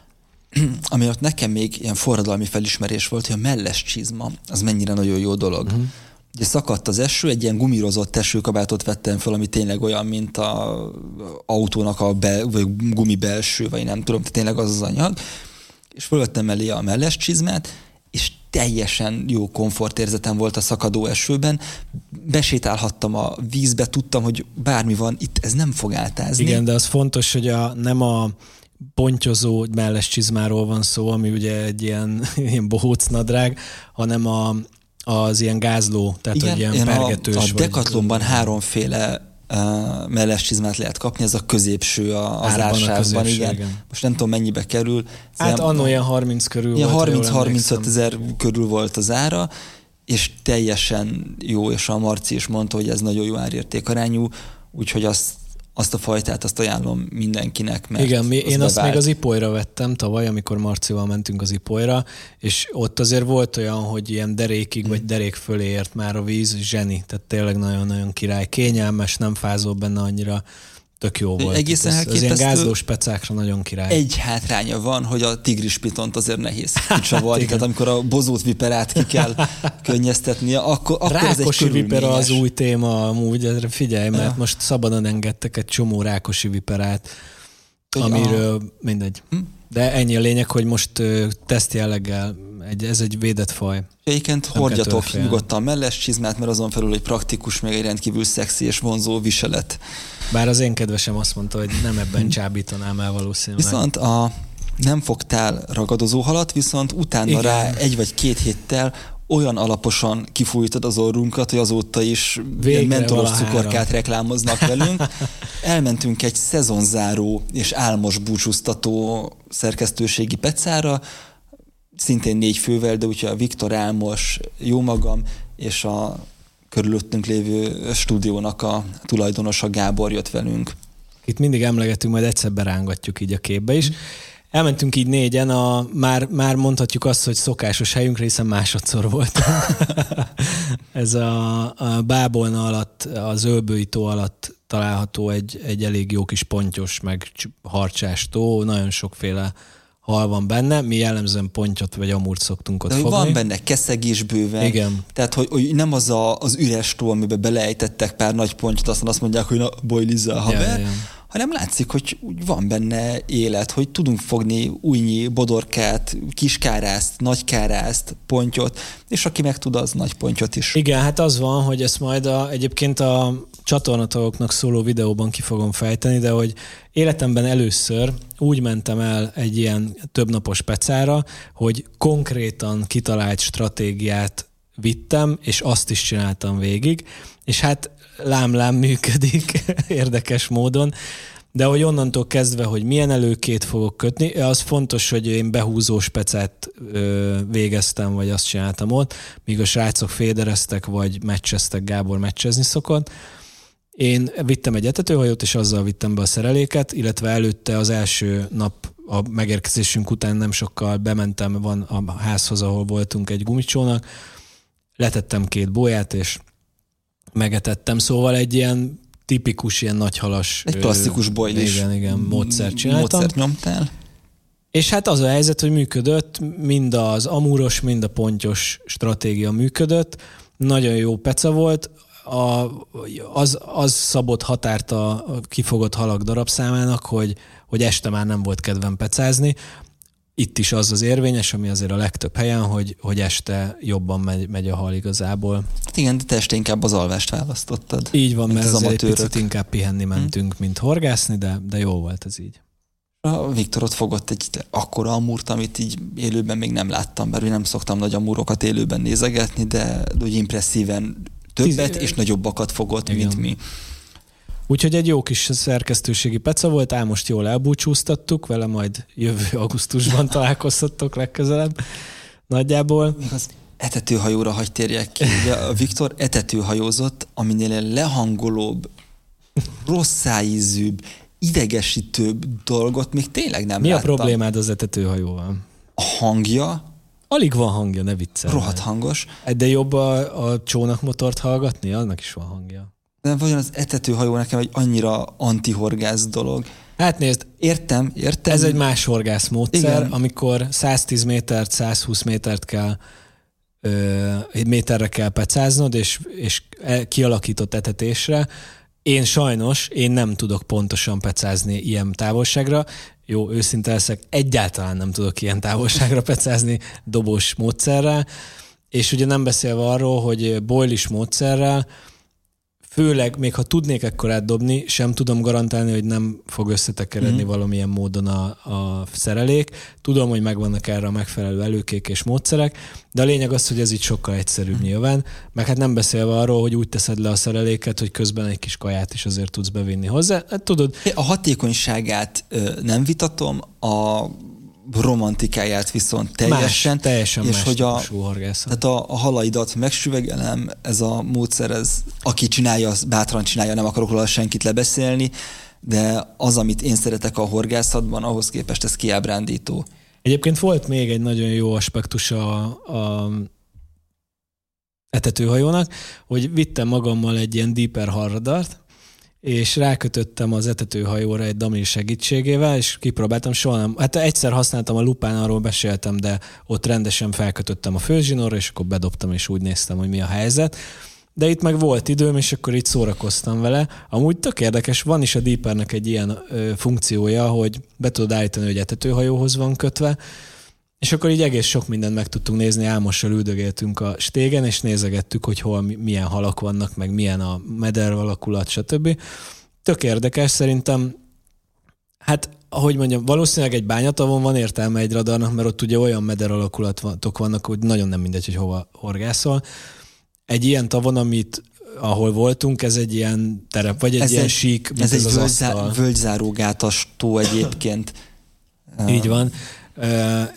(clears throat) Ami ott nekem még ilyen forradalmi felismerés volt, hogy a melles csizma, az mennyire nagyon jó dolog. Uh-huh. Ugye szakadt az eső, egy ilyen gumírozott esőkabátot vettem fel, ami tényleg olyan, mint a autónak a bel, vagy gumi belső, vagy nem tudom, tényleg az az anyag. És fölvettem elé a melles csizmát, és teljesen jó komfortérzetem volt a szakadó esőben. Besétálhattam a vízbe, tudtam, hogy bármi van, itt ez nem fog átázni. Igen, de az fontos, hogy a, nem a pontyozó melles csizmáról van szó, ami ugye egy ilyen, (laughs) ilyen bohóc nadrág, hanem a, az ilyen gázló, tehát Igen, hogy ilyen pergetős. A, a Decathlonban háromféle uh, melles csizmát lehet kapni, ez a középső a, az árságban, igen. igen. Most nem tudom mennyibe kerül. Hát annó ilyen 30 körül ilyen volt. 30-35 ezer körül volt az ára, és teljesen jó, és a Marci is mondta, hogy ez nagyon jó árértékarányú, úgyhogy azt azt a fajtát azt ajánlom mindenkinek. Mert Igen, mi, én bevált. azt még az Ipolyra vettem tavaly, amikor Marcival mentünk az Ipolyra, és ott azért volt olyan, hogy ilyen derékig hmm. vagy derék fölé ért már a víz, zseni, tehát tényleg nagyon-nagyon király, kényelmes, nem fázol benne annyira, tök jó volt. Egészen ez, az ilyen gázlós pecákra nagyon király. Egy hátránya van, hogy a tigris pitont azért nehéz (laughs) kicsavarni, tehát amikor a bozót viperát ki kell (laughs) könnyeztetni, akkor, akkor rákosi ez egy vipera az új téma amúgy, ezre figyelj, mert ja. most szabadon engedtek egy csomó rákosi viperát, amiről a... mindegy. Hm? De ennyi a lényeg, hogy most teszt jelleggel egy, ez egy védett faj. Egyébként hordjatok nyugodtan melles csizmát, mert azon felül egy praktikus, meg egy rendkívül szexi és vonzó viselet. Bár az én kedvesem azt mondta, hogy nem ebben (laughs) csábítanám el valószínűleg. Viszont a nem fogtál ragadozó halat, viszont utána Igen. rá egy vagy két héttel olyan alaposan kifújtad az orrunkat, hogy azóta is mentolos cukorkát reklámoznak velünk. (laughs) Elmentünk egy szezonzáró és álmos búcsúztató szerkesztőségi pecára, szintén négy fővel, de ugye a Viktor Álmos, jó magam, és a körülöttünk lévő stúdiónak a tulajdonosa Gábor jött velünk. Itt mindig emlegetünk, majd egyszer berángatjuk így a képbe is. Elmentünk így négyen, a, már, már mondhatjuk azt, hogy szokásos helyünkre, hiszen másodszor voltunk. (laughs) Ez a, a Bábolna alatt, az Ölbői tó alatt található egy, egy elég jó kis pontyos, meg harcsás tó, nagyon sokféle hal van benne, mi jellemzően pontyot vagy amúrt szoktunk ott De fogni. Van benne keszeg is bőven. Igen. Tehát, hogy, hogy nem az a, az üres tó, amiben belejtettek pár nagy pontyot, aztán azt mondják, hogy na, bojlizza a haver, ja, ja. hanem látszik, hogy úgy van benne élet, hogy tudunk fogni újnyi bodorkát, kiskárászt, nagykárászt, pontyot, és aki meg tud, az nagy pontyot is. Igen, hát az van, hogy ezt majd a, egyébként a csatornatagoknak szóló videóban ki fogom fejteni, de hogy életemben először úgy mentem el egy ilyen többnapos pecára, hogy konkrétan kitalált stratégiát vittem, és azt is csináltam végig, és hát lám-lám működik (laughs) érdekes módon, de hogy onnantól kezdve, hogy milyen előkét fogok kötni, az fontos, hogy én behúzó specet ö, végeztem, vagy azt csináltam ott, míg a srácok fédereztek, vagy meccseztek, Gábor meccsezni szokott, én vittem egy etetőhajót, és azzal vittem be a szereléket, illetve előtte az első nap a megérkezésünk után nem sokkal bementem van a házhoz, ahol voltunk egy gumicsónak, letettem két bóját, és megetettem, szóval egy ilyen tipikus, ilyen nagyhalas... Egy klasszikus boly is. Igen, igen, módszert csináltam. Módszert nyomtál. És hát az a helyzet, hogy működött, mind az amúros, mind a pontyos stratégia működött, nagyon jó peca volt, a, az, az szabott határt a kifogott halak darabszámának, hogy, hogy este már nem volt kedvem pecázni. Itt is az az érvényes, ami azért a legtöbb helyen, hogy, hogy este jobban megy, megy a hal igazából. Hát igen, de te este inkább az alvást választottad. Így van, mert az azért egy picit inkább pihenni hm. mentünk, hmm. mint horgászni, de, de jó volt ez így. A Viktor ott fogott egy akkora amúrt, amit így élőben még nem láttam, bár nem szoktam nagy amúrokat élőben nézegetni, de úgy impresszíven többet és nagyobbakat fogott, Igen. mint mi. Úgyhogy egy jó kis szerkesztőségi peca volt, ám most jól elbúcsúztattuk, vele majd jövő (laughs) augusztusban találkozhattok legközelebb. Nagyjából. Az etetőhajóra hagy térjek ki. Ugye a Viktor etetőhajózott, aminél lehangolóbb, rosszáízűbb, idegesítőbb dolgot még tényleg nem Mi láttam. a problémád az etetőhajóval? A hangja, Alig van hangja, ne viccelj. Rohadt hangos. De jobb a, a csónakmotort hallgatni? Annak is van hangja. De vajon az etetőhajó nekem egy annyira antihorgász dolog. Hát nézd, értem, értem. Ez egy más horgász módszer, Igen. amikor 110 métert, 120 métert kell ö, egy méterre kell pecáznod, és, és e, kialakított etetésre. Én sajnos, én nem tudok pontosan pecázni ilyen távolságra, jó, őszinte leszek, egyáltalán nem tudok ilyen távolságra pecázni dobós módszerrel, és ugye nem beszélve arról, hogy boilis módszerrel főleg, még ha tudnék ekkorát dobni, sem tudom garantálni, hogy nem fog összetekeredni mm. valamilyen módon a, a szerelék. Tudom, hogy megvannak erre a megfelelő előkék és módszerek, de a lényeg az, hogy ez így sokkal egyszerűbb mm. nyilván, meg hát nem beszélve arról, hogy úgy teszed le a szereléket, hogy közben egy kis kaját is azért tudsz bevinni hozzá. Hát tudod. A hatékonyságát nem vitatom, a romantikáját viszont teljesen. Más, teljesen és más hogy a, tehát a, a halaidat megsüvegelem, ez a módszer, ez aki csinálja, az bátran csinálja, nem akarok róla senkit lebeszélni, de az, amit én szeretek a horgászatban, ahhoz képest ez kiábrándító. Egyébként volt még egy nagyon jó aspektus a, a etetőhajónak, hogy vittem magammal egy ilyen deeper harradart, és rákötöttem az etetőhajóra egy damil segítségével, és kipróbáltam, soha nem. Hát egyszer használtam a lupán, arról beszéltem, de ott rendesen felkötöttem a főzsinórra, és akkor bedobtam, és úgy néztem, hogy mi a helyzet. De itt meg volt időm, és akkor itt szórakoztam vele. Amúgy tök érdekes, van is a Deepernek egy ilyen ö, funkciója, hogy be tudod állítani, hogy etetőhajóhoz van kötve, és akkor így egész sok mindent meg tudtunk nézni, Álmossal üldögéltünk a stégen, és nézegettük, hogy hol milyen halak vannak, meg milyen a meder alakulat, stb. Tök érdekes, szerintem Hát, ahogy mondjam, valószínűleg egy bányatavon van értelme egy radarnak, mert ott ugye olyan meder alakulatok vannak, hogy nagyon nem mindegy, hogy hova horgászol. Egy ilyen tavon, amit ahol voltunk, ez egy ilyen terep, vagy egy ez ilyen egy, sík, ez, ez egy völgyzá, völgyzárógátas tó egyébként. Így van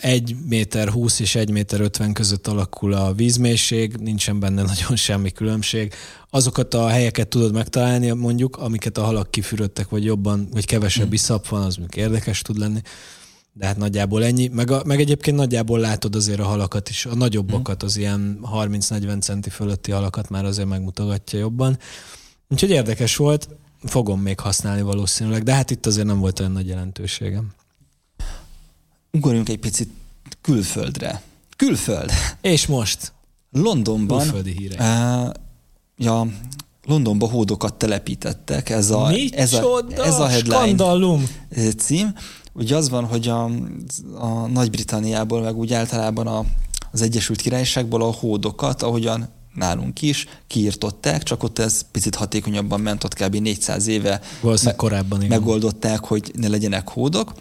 egy méter 20 és egy méter 50 között alakul a vízmélység, nincsen benne (laughs) nagyon semmi különbség. Azokat a helyeket tudod megtalálni, mondjuk, amiket a halak kifürödtek, vagy jobban, vagy kevesebb hmm. iszap van, az mondjuk érdekes tud lenni. De hát nagyjából ennyi. Meg, a, meg egyébként nagyjából látod azért a halakat is, a nagyobbakat, az ilyen 30-40 centi fölötti halakat már azért megmutogatja jobban. Úgyhogy érdekes volt, fogom még használni valószínűleg, de hát itt azért nem volt olyan nagy jelentőségem ugorjunk egy picit külföldre. Külföld. És most? Londonban. Külföldi hírek. Uh, ja, Londonba hódokat telepítettek. Ez a, ez a, ez a headline skandalum. cím. Ugye az van, hogy a, a Nagy-Britanniából, meg úgy általában a, az Egyesült Királyságból a hódokat, ahogyan nálunk is, kiirtották, csak ott ez picit hatékonyabban ment, ott kb. 400 éve me- korábban, igen. megoldották, hogy ne legyenek hódok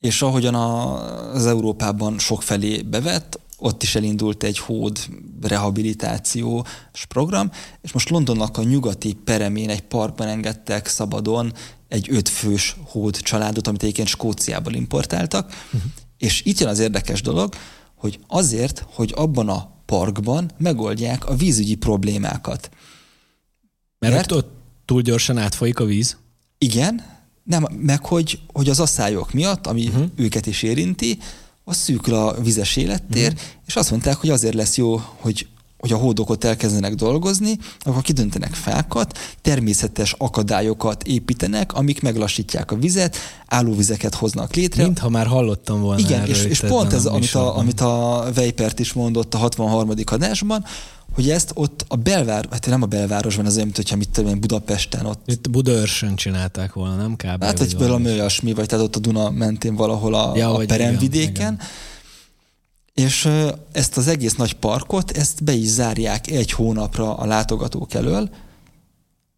és ahogyan az Európában sokfelé bevett, ott is elindult egy hód rehabilitációs program, és most Londonnak a nyugati peremén egy parkban engedtek szabadon egy ötfős hód családot, amit egyébként Skóciából importáltak, uh-huh. és itt jön az érdekes dolog, hogy azért, hogy abban a parkban megoldják a vízügyi problémákat. Mert, Mert ott túl gyorsan átfolyik a víz? Igen, nem, meg hogy, hogy az asszályok miatt, ami uh-huh. őket is érinti, az szűkül a vizes élettér, uh-huh. és azt mondták, hogy azért lesz jó, hogy hogy a hódok ott elkezdenek dolgozni, akkor kidöntenek fákat, természetes akadályokat építenek, amik meglassítják a vizet, állóvizeket hoznak létre. Mintha már hallottam volna Igen, erről, és, és pont ez, amit a, amit a Weipert is mondott a 63. adásban, hogy ezt ott a belvár, hát nem a belvárosban, az olyan, mint hogyha mit tudom Budapesten ott. Itt Budaörsön csinálták volna, nem kb. Hát, hogy valami olyasmi, vagy tehát ott a Duna mentén valahol a, ja, a peremvidéken. Igen, igen. És ezt az egész nagy parkot, ezt be is zárják egy hónapra a látogatók elől,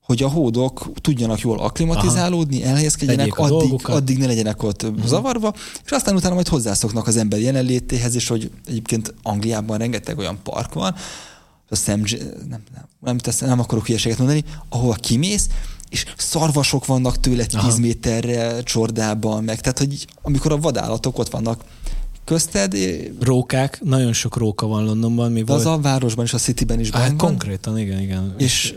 hogy a hódok tudjanak jól aklimatizálódni, Aha. elhelyezkedjenek, addig, addig ne legyenek ott uh-huh. zavarva, és aztán utána majd hozzászoknak az ember jelenlétéhez, és hogy egyébként Angliában rengeteg olyan park van, a Sam, nem, nem, nem, tesz, nem akarok hülyeséget mondani, ahol kimész, és szarvasok vannak tőle 10 Aha. méterre csordában, meg tehát, hogy amikor a vadállatok ott vannak közted. Rókák, nagyon sok róka van Londonban. Mi volt? Az a városban és a Cityben is van. Konkrétan, igen, igen. És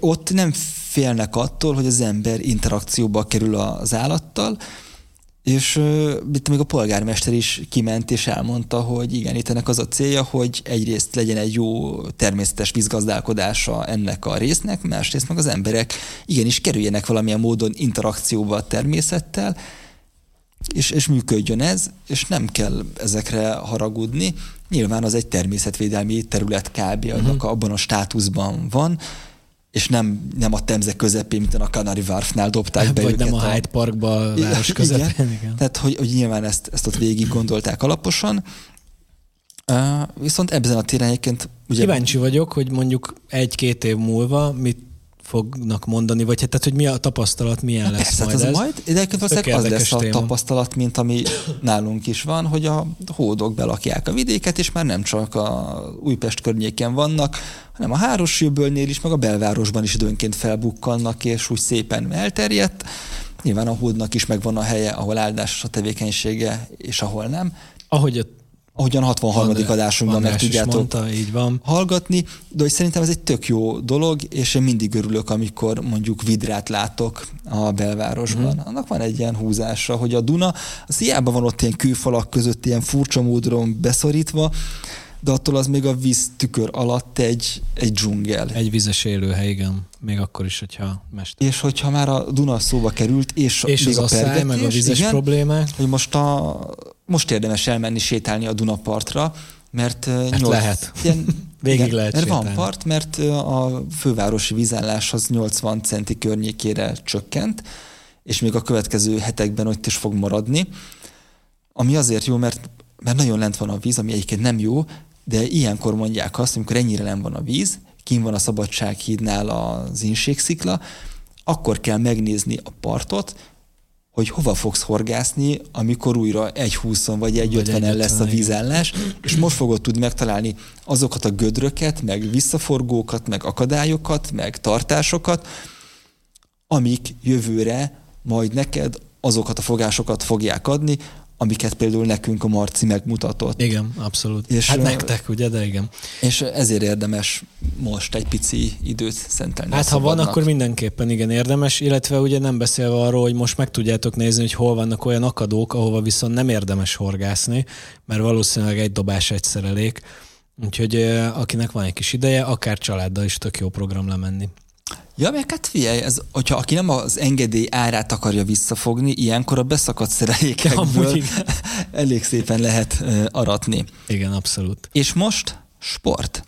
ott nem félnek attól, hogy az ember interakcióba kerül az állattal, és itt még a polgármester is kiment és elmondta, hogy igen, itt ennek az a célja, hogy egyrészt legyen egy jó természetes vízgazdálkodása ennek a résznek, másrészt meg az emberek igenis kerüljenek valamilyen módon interakcióba a természettel, és, és működjön ez, és nem kell ezekre haragudni. Nyilván az egy természetvédelmi terület kb. Uh-huh. abban a státuszban van, és nem, nem a Temze közepén, mint a Canary Wharfnál dobták be Vagy őket nem a Hyde Parkba a város közepén. Igen. igen. Tehát, hogy, hogy nyilván ezt, ezt ott végig gondolták alaposan. Uh, viszont ebben a téren egyébként... Ugye... Kíváncsi vagyok, hogy mondjuk egy-két év múlva mit fognak mondani, vagy hát tehát, hogy mi a tapasztalat, milyen Na lesz persze, majd hát ez. majd, de egyébként az lesz a téma. tapasztalat, mint ami nálunk is van, hogy a hódok belakják a vidéket, és már nem csak a Újpest környéken vannak, hanem a Hárosjövbölnél is, meg a belvárosban is időnként felbukkannak, és úgy szépen elterjedt. Nyilván a hódnak is megvan a helye, ahol áldásos a tevékenysége, és ahol nem. Ahogy a ahogyan 63. Van, adásunkban meg tudjátok mondta, így van. hallgatni, de hogy szerintem ez egy tök jó dolog, és én mindig örülök, amikor mondjuk vidrát látok a belvárosban. Mm. Annak van egy ilyen húzása, hogy a Duna, az hiába van ott ilyen kőfalak között ilyen furcsa módon beszorítva, de attól az még a víz tükör alatt egy, egy dzsungel. Egy vizes élőhely, igen. Még akkor is, hogyha mester. És hogyha már a Duna szóba került, és, és még az a pergetés, meg a vizes igen, problémák. Hogy most, a, most érdemes elmenni sétálni a Dunapartra, mert hát 8, lehet. Ilyen, (laughs) Végig igen, lehet Mert sétálni. van part, mert a fővárosi vízállás az 80 centi környékére csökkent, és még a következő hetekben ott is fog maradni. Ami azért jó, mert, mert nagyon lent van a víz, ami egyébként nem jó, de ilyenkor mondják azt, amikor ennyire nem van a víz, kim van a Szabadsághídnál az inségszikla, akkor kell megnézni a partot, hogy hova fogsz horgászni, amikor újra egy 20 vagy egy 50 lesz a vízállás, és most fogod tudni megtalálni azokat a gödröket, meg visszaforgókat, meg akadályokat, meg tartásokat, amik jövőre majd neked azokat a fogásokat fogják adni, amiket például nekünk a Marci megmutatott. Igen, abszolút. És, hát nektek, ugye, de igen. És ezért érdemes most egy pici időt szentelni. Hát ha van, akkor mindenképpen igen érdemes, illetve ugye nem beszélve arról, hogy most meg tudjátok nézni, hogy hol vannak olyan akadók, ahova viszont nem érdemes horgászni, mert valószínűleg egy dobás egy szerelék. Úgyhogy akinek van egy kis ideje, akár családdal is tök jó program lemenni. Ja, meg hát figyelj, ez, hogyha aki nem az engedély árát akarja visszafogni, ilyenkor a beszakadt szerelékekből (laughs) elég szépen lehet aratni. Igen, abszolút. És most sport.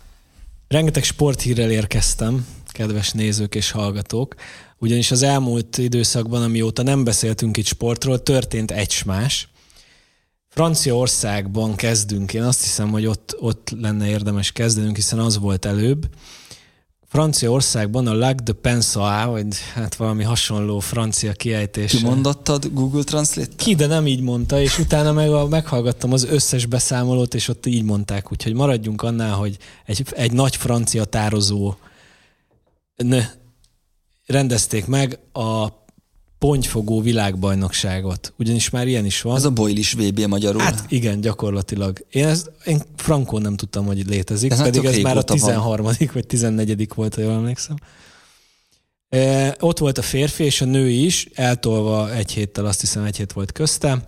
Rengeteg sporthírrel érkeztem, kedves nézők és hallgatók, ugyanis az elmúlt időszakban, amióta nem beszéltünk itt sportról, történt egy más. Franciaországban kezdünk. Én azt hiszem, hogy ott, ott lenne érdemes kezdenünk, hiszen az volt előbb. Franciaországban a Lac de Pensa, vagy hát valami hasonló francia kiejtés. Ki mondottad Google Translate? Ki, de nem így mondta, és utána meg meghallgattam az összes beszámolót, és ott így mondták, úgyhogy maradjunk annál, hogy egy, egy nagy francia tározó ne, rendezték meg a pontyfogó világbajnokságot. Ugyanis már ilyen is van. Ez a Boilis VB magyarul. Hát igen, gyakorlatilag. Én, ezt, én frankon nem tudtam, hogy létezik, ez pedig ez már a 13. Van. vagy 14. volt, ha jól emlékszem. E, ott volt a férfi és a nő is, eltolva egy héttel, azt hiszem egy hét volt közte.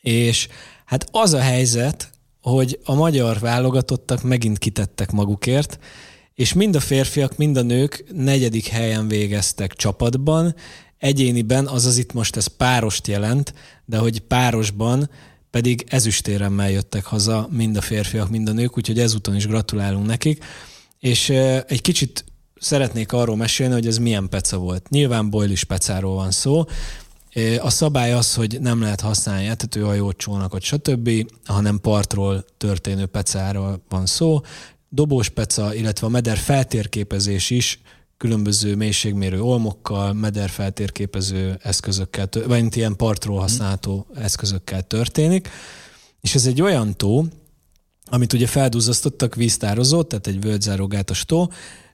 És hát az a helyzet, hogy a magyar válogatottak megint kitettek magukért, és mind a férfiak, mind a nők negyedik helyen végeztek csapatban, Egyéniben, azaz itt most ez párost jelent, de hogy párosban pedig ezüstéremmel jöttek haza mind a férfiak, mind a nők, úgyhogy ezúton is gratulálunk nekik. És egy kicsit szeretnék arról mesélni, hogy ez milyen peca volt. Nyilván bojlis pecáról van szó. A szabály az, hogy nem lehet használni etetőhajót, csónakot, stb., hanem partról történő pecáról van szó. Dobós peca, illetve a meder feltérképezés is különböző mélységmérő olmokkal, meder feltérképező eszközökkel, vagy ilyen partról használható eszközökkel történik. És ez egy olyan tó, amit ugye feldúzasztottak víztározó, tehát egy völgyzárógátos tó,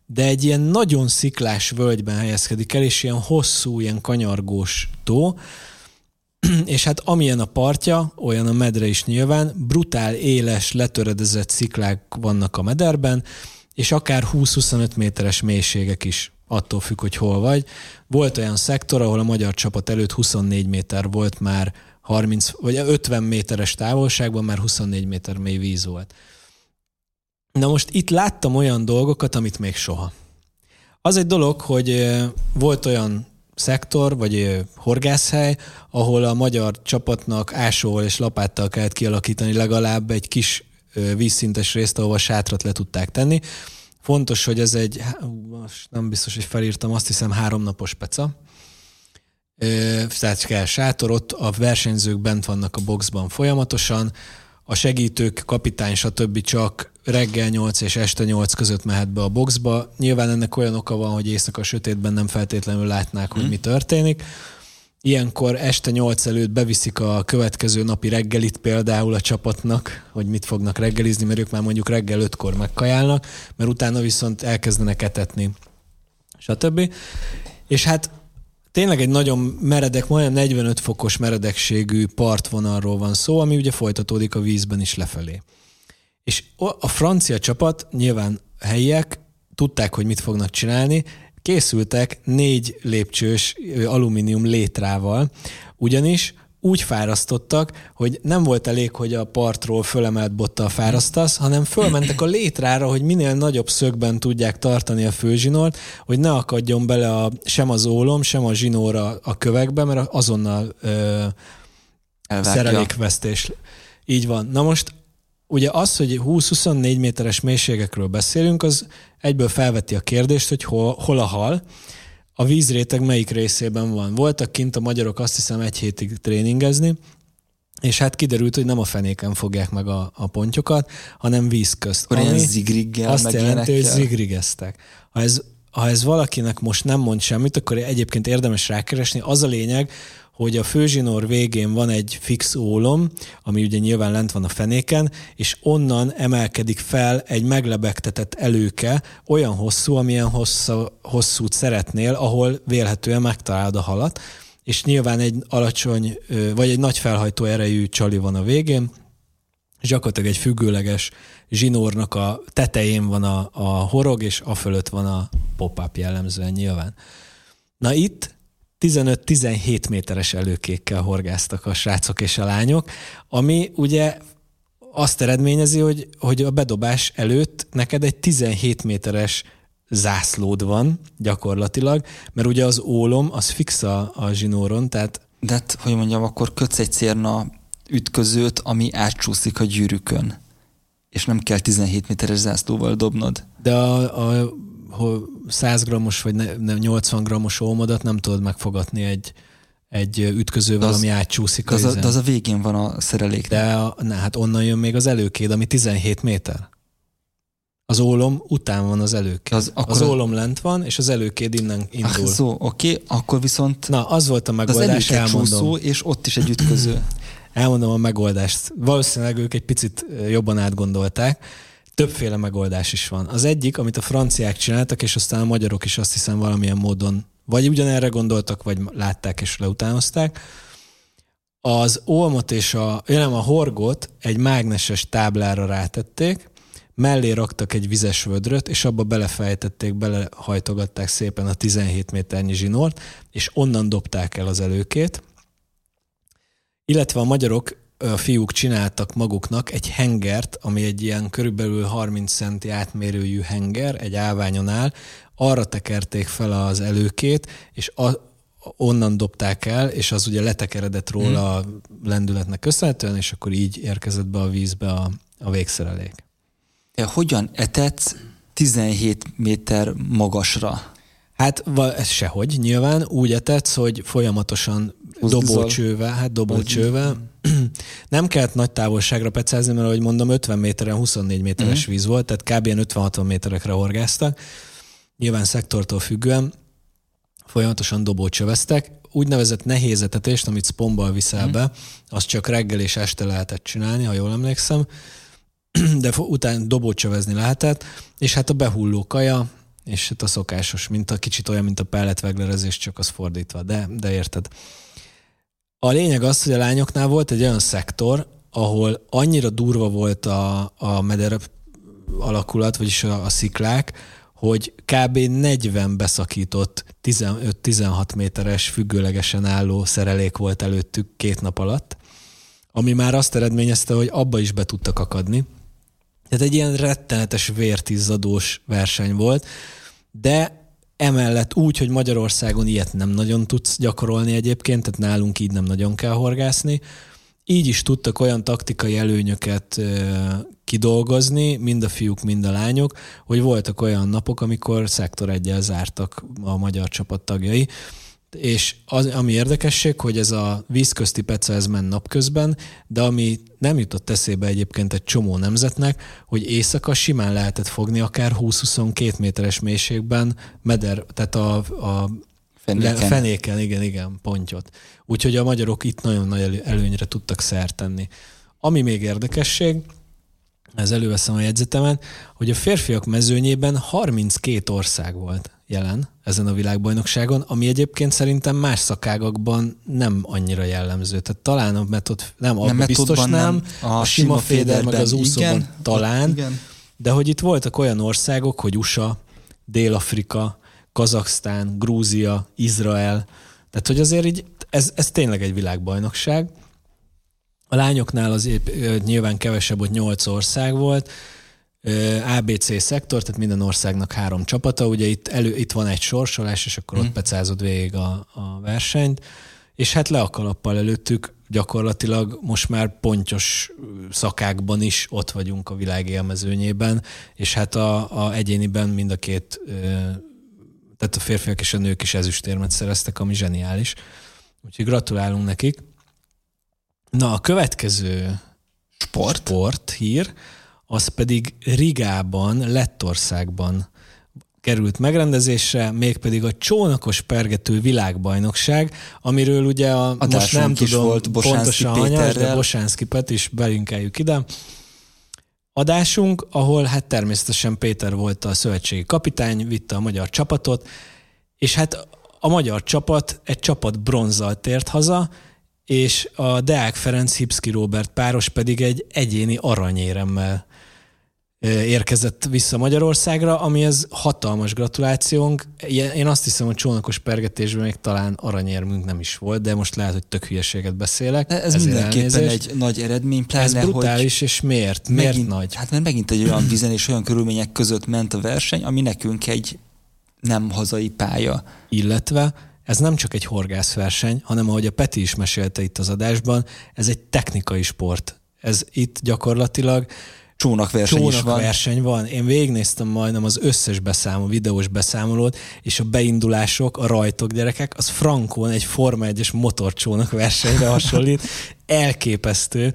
de egy ilyen nagyon sziklás völgyben helyezkedik el, és ilyen hosszú, ilyen kanyargós tó, (clears throat) és hát amilyen a partja, olyan a medre is nyilván, brutál, éles, letöredezett sziklák vannak a mederben, és akár 20-25 méteres mélységek is, attól függ, hogy hol vagy. Volt olyan szektor, ahol a magyar csapat előtt 24 méter volt már 30, vagy 50 méteres távolságban már 24 méter mély víz volt. Na most itt láttam olyan dolgokat, amit még soha. Az egy dolog, hogy volt olyan szektor, vagy horgászhely, ahol a magyar csapatnak ásóval és lapáttal kellett kialakítani legalább egy kis vízszintes részt, ahova sátrat le tudták tenni. Fontos, hogy ez egy, most nem biztos, hogy felírtam, azt hiszem háromnapos peca. Tehát kell sátor, ott a versenyzők bent vannak a boxban folyamatosan, a segítők, kapitány, stb. csak reggel 8 és este 8 között mehet be a boxba. Nyilván ennek olyan oka van, hogy éjszaka sötétben nem feltétlenül látnák, hogy mi történik. Ilyenkor este nyolc előtt beviszik a következő napi reggelit például a csapatnak, hogy mit fognak reggelizni, mert ők már mondjuk reggel ötkor megkajálnak, mert utána viszont elkezdenek etetni, stb. És hát tényleg egy nagyon meredek, majdnem 45 fokos meredekségű partvonalról van szó, ami ugye folytatódik a vízben is lefelé. És a francia csapat, nyilván helyiek, tudták, hogy mit fognak csinálni, készültek négy lépcsős alumínium létrával, ugyanis úgy fárasztottak, hogy nem volt elég, hogy a partról fölemelt bottal fárasztasz, hanem fölmentek a létrára, hogy minél nagyobb szögben tudják tartani a főzsinort, hogy ne akadjon bele a, sem az ólom, sem a zsinóra a kövekbe, mert azonnal ö, szerelékvesztés. Így van. Na most ugye az, hogy 20-24 méteres mélységekről beszélünk, az egyből felveti a kérdést, hogy hol, hol a hal, a vízréteg melyik részében van. Voltak kint a magyarok azt hiszem egy hétig tréningezni, és hát kiderült, hogy nem a fenéken fogják meg a, a pontyokat, hanem víz közt. Akkor ilyen zigriggel, Azt jelenti, hogy zigrigeztek. Ha ez, ha ez valakinek most nem mond semmit, akkor egyébként érdemes rákeresni. Az a lényeg, hogy a főzsinór végén van egy fix ólom, ami ugye nyilván lent van a fenéken, és onnan emelkedik fel egy meglebegtetett előke, olyan hosszú, amilyen hosszú, hosszút szeretnél, ahol vélhetően megtalálod a halat, és nyilván egy alacsony, vagy egy nagy felhajtó erejű csali van a végén, és gyakorlatilag egy függőleges zsinórnak a tetején van a, a horog, és a fölött van a pop-up jellemzően nyilván. Na itt 15-17 méteres előkékkel horgáztak a srácok és a lányok, ami ugye azt eredményezi, hogy, hogy a bedobás előtt neked egy 17 méteres zászlód van gyakorlatilag, mert ugye az ólom az fix a, a zsinóron, tehát... De hát, hogy mondjam, akkor kötsz egy cérna ütközőt, ami átcsúszik a gyűrűkön, és nem kell 17 méteres zászlóval dobnod. De a, a 100 grammos vagy 80 grammos ómodat nem tudod megfogatni egy, egy ütközővel, az, ami átcsúszik. De az, a, de az a végén van a szerelék. De a, na, hát onnan jön még az előkéd, ami 17 méter. Az ólom után van az előkéd. Az, akkor az ólom lent van, és az előkéd innen indul. Ah, szó, oké, okay, akkor viszont... Na, az volt a megoldás, az elmondom. Csúszó, és ott is egy ütköző. elmondom a megoldást. Valószínűleg ők egy picit jobban átgondolták többféle megoldás is van. Az egyik, amit a franciák csináltak, és aztán a magyarok is azt hiszem valamilyen módon vagy ugyanerre gondoltak, vagy látták és leutánozták, az olmot és a, nem, a horgot egy mágneses táblára rátették, mellé raktak egy vizes vödröt, és abba belefejtették, belehajtogatták szépen a 17 méternyi zsinort, és onnan dobták el az előkét. Illetve a magyarok a fiúk csináltak maguknak egy hengert, ami egy ilyen körülbelül 30 centi átmérőjű henger, egy állványon áll, arra tekerték fel az előkét, és a, onnan dobták el, és az ugye letekeredett róla hmm. a lendületnek köszönhetően, és akkor így érkezett be a vízbe a, a végszerelék. De hogyan etetsz 17 méter magasra? Hát ez sehogy, nyilván úgy etetsz, hogy folyamatosan dobócsővel, hát dobócsővel. (clears throat) Nem kellett nagy távolságra pecázni, mert ahogy mondom, 50 méteren 24 méteres uh-huh. víz volt, tehát kb. 50-60 méterekre horgáztak. Nyilván szektortól függően folyamatosan dobócsöveztek. Úgynevezett nehéz etetést, amit spombbal viszel uh-huh. be, azt csak reggel és este lehetett csinálni, ha jól emlékszem, (clears throat) de utána dobócsövezni lehetett, és hát a behulló kaja, és hát a szokásos, mint a kicsit olyan, mint a pelletveglerezés, csak az fordítva, de, de érted. A lényeg az, hogy a lányoknál volt egy olyan szektor, ahol annyira durva volt a, a meder alakulat, vagyis a, a sziklák, hogy kb. 40 beszakított 15-16 méteres függőlegesen álló szerelék volt előttük két nap alatt, ami már azt eredményezte, hogy abba is be tudtak akadni. Tehát egy ilyen rettenetes vértizzadós verseny volt, de Emellett úgy, hogy Magyarországon ilyet nem nagyon tudsz gyakorolni egyébként, tehát nálunk így nem nagyon kell horgászni. Így is tudtak olyan taktikai előnyöket kidolgozni, mind a fiúk, mind a lányok, hogy voltak olyan napok, amikor szektor egyel zártak a magyar csapat tagjai. És az, ami érdekesség, hogy ez a vízközti peca ez ment napközben, de ami nem jutott eszébe egyébként egy csomó nemzetnek, hogy éjszaka simán lehetett fogni akár 20-22 méteres mélységben meder, tehát a, a fenéken. Le, fenéken, igen, igen, pontyot. Úgyhogy a magyarok itt nagyon nagy előnyre tudtak szert tenni. Ami még érdekesség, ez előveszem a jegyzetemet, hogy a férfiak mezőnyében 32 ország volt jelen ezen a világbajnokságon, ami egyébként szerintem más szakágakban nem annyira jellemző. Tehát talán a metod, nem, nem biztos nem, a, a sima féder meg az úszóban igen, talán, igen. de hogy itt voltak olyan országok, hogy USA, Dél-Afrika, Kazaksztán, Grúzia, Izrael, Tehát, hogy azért így, ez, ez tényleg egy világbajnokság. A lányoknál az épp, nyilván kevesebb, hogy nyolc ország volt, ABC szektor, tehát minden országnak három csapata, ugye itt, elő, itt van egy sorsolás, és akkor mm. ott mhm. pecázod végig a, a versenyt, és hát le a kalappal előttük, gyakorlatilag most már pontyos szakákban is ott vagyunk a világ élmezőnyében, és hát a, a egyéniben mind a két, tehát a férfiak és a nők is ezüstérmet szereztek, ami zseniális. Úgyhogy gratulálunk nekik. Na, a következő sport, sport hír, az pedig Rigában, Lettországban került megrendezésre, mégpedig a csónakos pergető világbajnokság, amiről ugye a, most nem tudom volt pontosan hanyas, de Bosánszki Pet is belinkeljük ide. Adásunk, ahol hát természetesen Péter volt a szövetségi kapitány, vitte a magyar csapatot, és hát a magyar csapat egy csapat bronzzal tért haza, és a Deák Ferenc Hipszki Robert páros pedig egy egyéni aranyéremmel érkezett vissza Magyarországra, ami ez hatalmas gratulációnk. Én azt hiszem, hogy csónakos pergetésben még talán aranyérmünk nem is volt, de most lehet, hogy tök hülyeséget beszélek. Ez mindenképpen elnézést. egy nagy eredmény, pláne, Ez brutális, hogy és miért? Miért megint, nagy? Hát mert megint egy olyan vizen és olyan körülmények között ment a verseny, ami nekünk egy nem hazai pálya. Illetve ez nem csak egy horgászverseny, hanem ahogy a Peti is mesélte itt az adásban, ez egy technikai sport. Ez itt gyakorlatilag csónakverseny Csónak is van. verseny van. Én végignéztem majdnem az összes beszámoló, videós beszámolót, és a beindulások, a rajtok gyerekek, az frankon egy Forma 1-es motorcsónak versenyre hasonlít. (laughs) Elképesztő.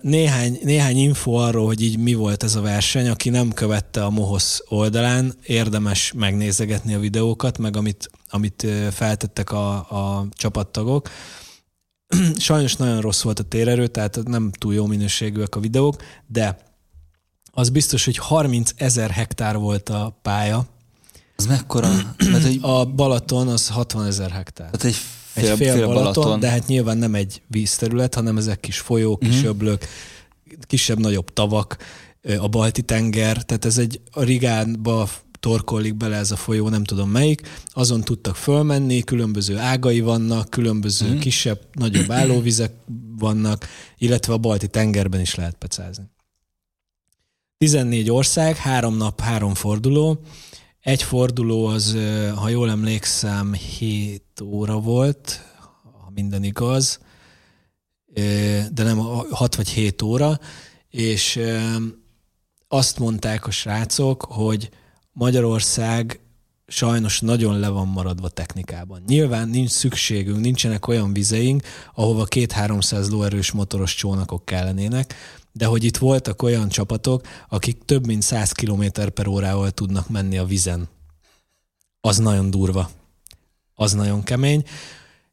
Néhány, néhány info arról, hogy így mi volt ez a verseny, aki nem követte a Mohosz oldalán, érdemes megnézegetni a videókat, meg amit, amit feltettek a, a csapattagok. (clears throat) Sajnos nagyon rossz volt a térerő, tehát nem túl jó minőségűek a videók, de az biztos, hogy 30 ezer hektár volt a pálya. Az mekkora? (clears throat) Hát, hogy... A Balaton az 60 ezer hektár. Hát egy fél, egy fél, fél Balaton, Balaton, de hát nyilván nem egy vízterület, hanem ezek kis folyók, kis uh-huh. öblök, kisebb-nagyobb tavak, a Balti tenger, tehát ez egy a Rigánba torkollik bele ez a folyó, nem tudom melyik, azon tudtak fölmenni, különböző ágai vannak, különböző mm. kisebb, nagyobb állóvizek vannak, illetve a balti tengerben is lehet pecázni. 14 ország, három nap, három forduló. Egy forduló az, ha jól emlékszem, 7 óra volt, ha minden igaz, de nem 6 vagy 7 óra, és azt mondták a srácok, hogy Magyarország sajnos nagyon le van maradva technikában. Nyilván nincs szükségünk, nincsenek olyan vizeink, ahova két-háromszáz lóerős motoros csónakok kellenének, de hogy itt voltak olyan csapatok, akik több mint 100 km per órával tudnak menni a vizen. Az nagyon durva. Az nagyon kemény.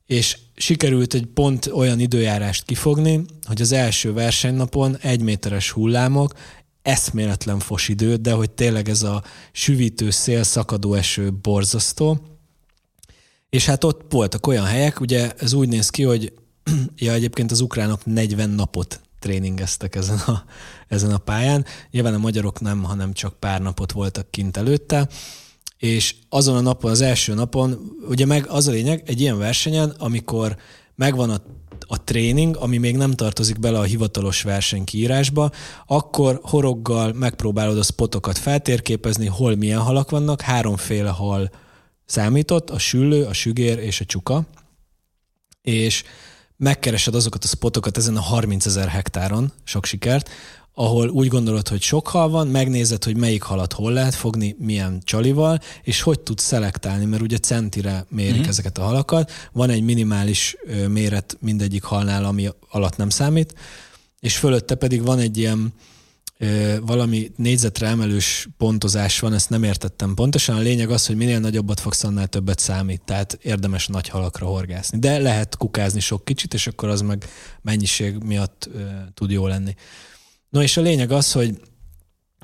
És sikerült egy pont olyan időjárást kifogni, hogy az első versenynapon egy méteres hullámok eszméletlen fos idő, de hogy tényleg ez a süvítő szél, szakadó eső borzasztó. És hát ott voltak olyan helyek, ugye ez úgy néz ki, hogy (clears throat) ja, egyébként az ukránok 40 napot tréningeztek ezen a, ezen a pályán. Nyilván a magyarok nem, hanem csak pár napot voltak kint előtte, és azon a napon, az első napon, ugye meg az a lényeg, egy ilyen versenyen, amikor megvan a a tréning, ami még nem tartozik bele a hivatalos versenykiírásba, akkor horoggal megpróbálod a spotokat feltérképezni, hol milyen halak vannak, háromféle hal számított, a süllő, a sügér és a csuka, és megkeresed azokat a spotokat ezen a 30 ezer hektáron, sok sikert, ahol úgy gondolod, hogy sok hal van, megnézed, hogy melyik halat hol lehet fogni, milyen csalival, és hogy tudsz szelektálni, mert ugye centire mérik mm-hmm. ezeket a halakat. Van egy minimális méret mindegyik halnál, ami alatt nem számít, és fölötte pedig van egy ilyen valami négyzetre emelős pontozás van, ezt nem értettem pontosan. A lényeg az, hogy minél nagyobbat fogsz, annál többet számít, tehát érdemes nagy halakra horgászni. De lehet kukázni sok kicsit, és akkor az meg mennyiség miatt tud jó lenni. No és a lényeg az, hogy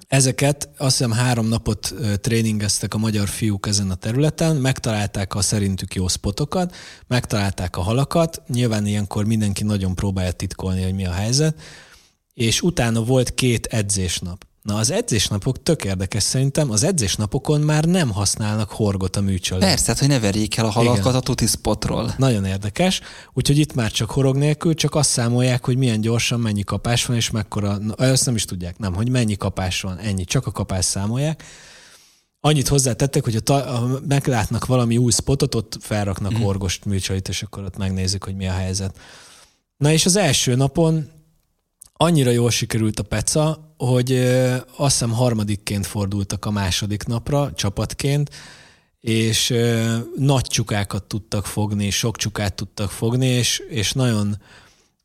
ezeket azt hiszem három napot tréningeztek a magyar fiúk ezen a területen, megtalálták a szerintük jó spotokat, megtalálták a halakat, nyilván ilyenkor mindenki nagyon próbálja titkolni, hogy mi a helyzet, és utána volt két edzésnap. Na az edzésnapok tök érdekes szerintem, az edzésnapokon már nem használnak horgot a műcsal. Persze, hát, hogy ne verjék el a halakat Igen. a tuti spotról. Nagyon érdekes, úgyhogy itt már csak horog nélkül, csak azt számolják, hogy milyen gyorsan mennyi kapás van, és mekkora, ezt nem is tudják, nem, hogy mennyi kapás van, ennyi, csak a kapás számolják. Annyit hozzátettek, hogy ha, ha meglátnak valami új spotot, ott felraknak mm. horgost műcsalit, és akkor ott megnézik, hogy mi a helyzet. Na és az első napon annyira jól sikerült a peca, hogy azt hiszem harmadikként fordultak a második napra csapatként, és nagy csukákat tudtak fogni, sok csukát tudtak fogni, és, és nagyon...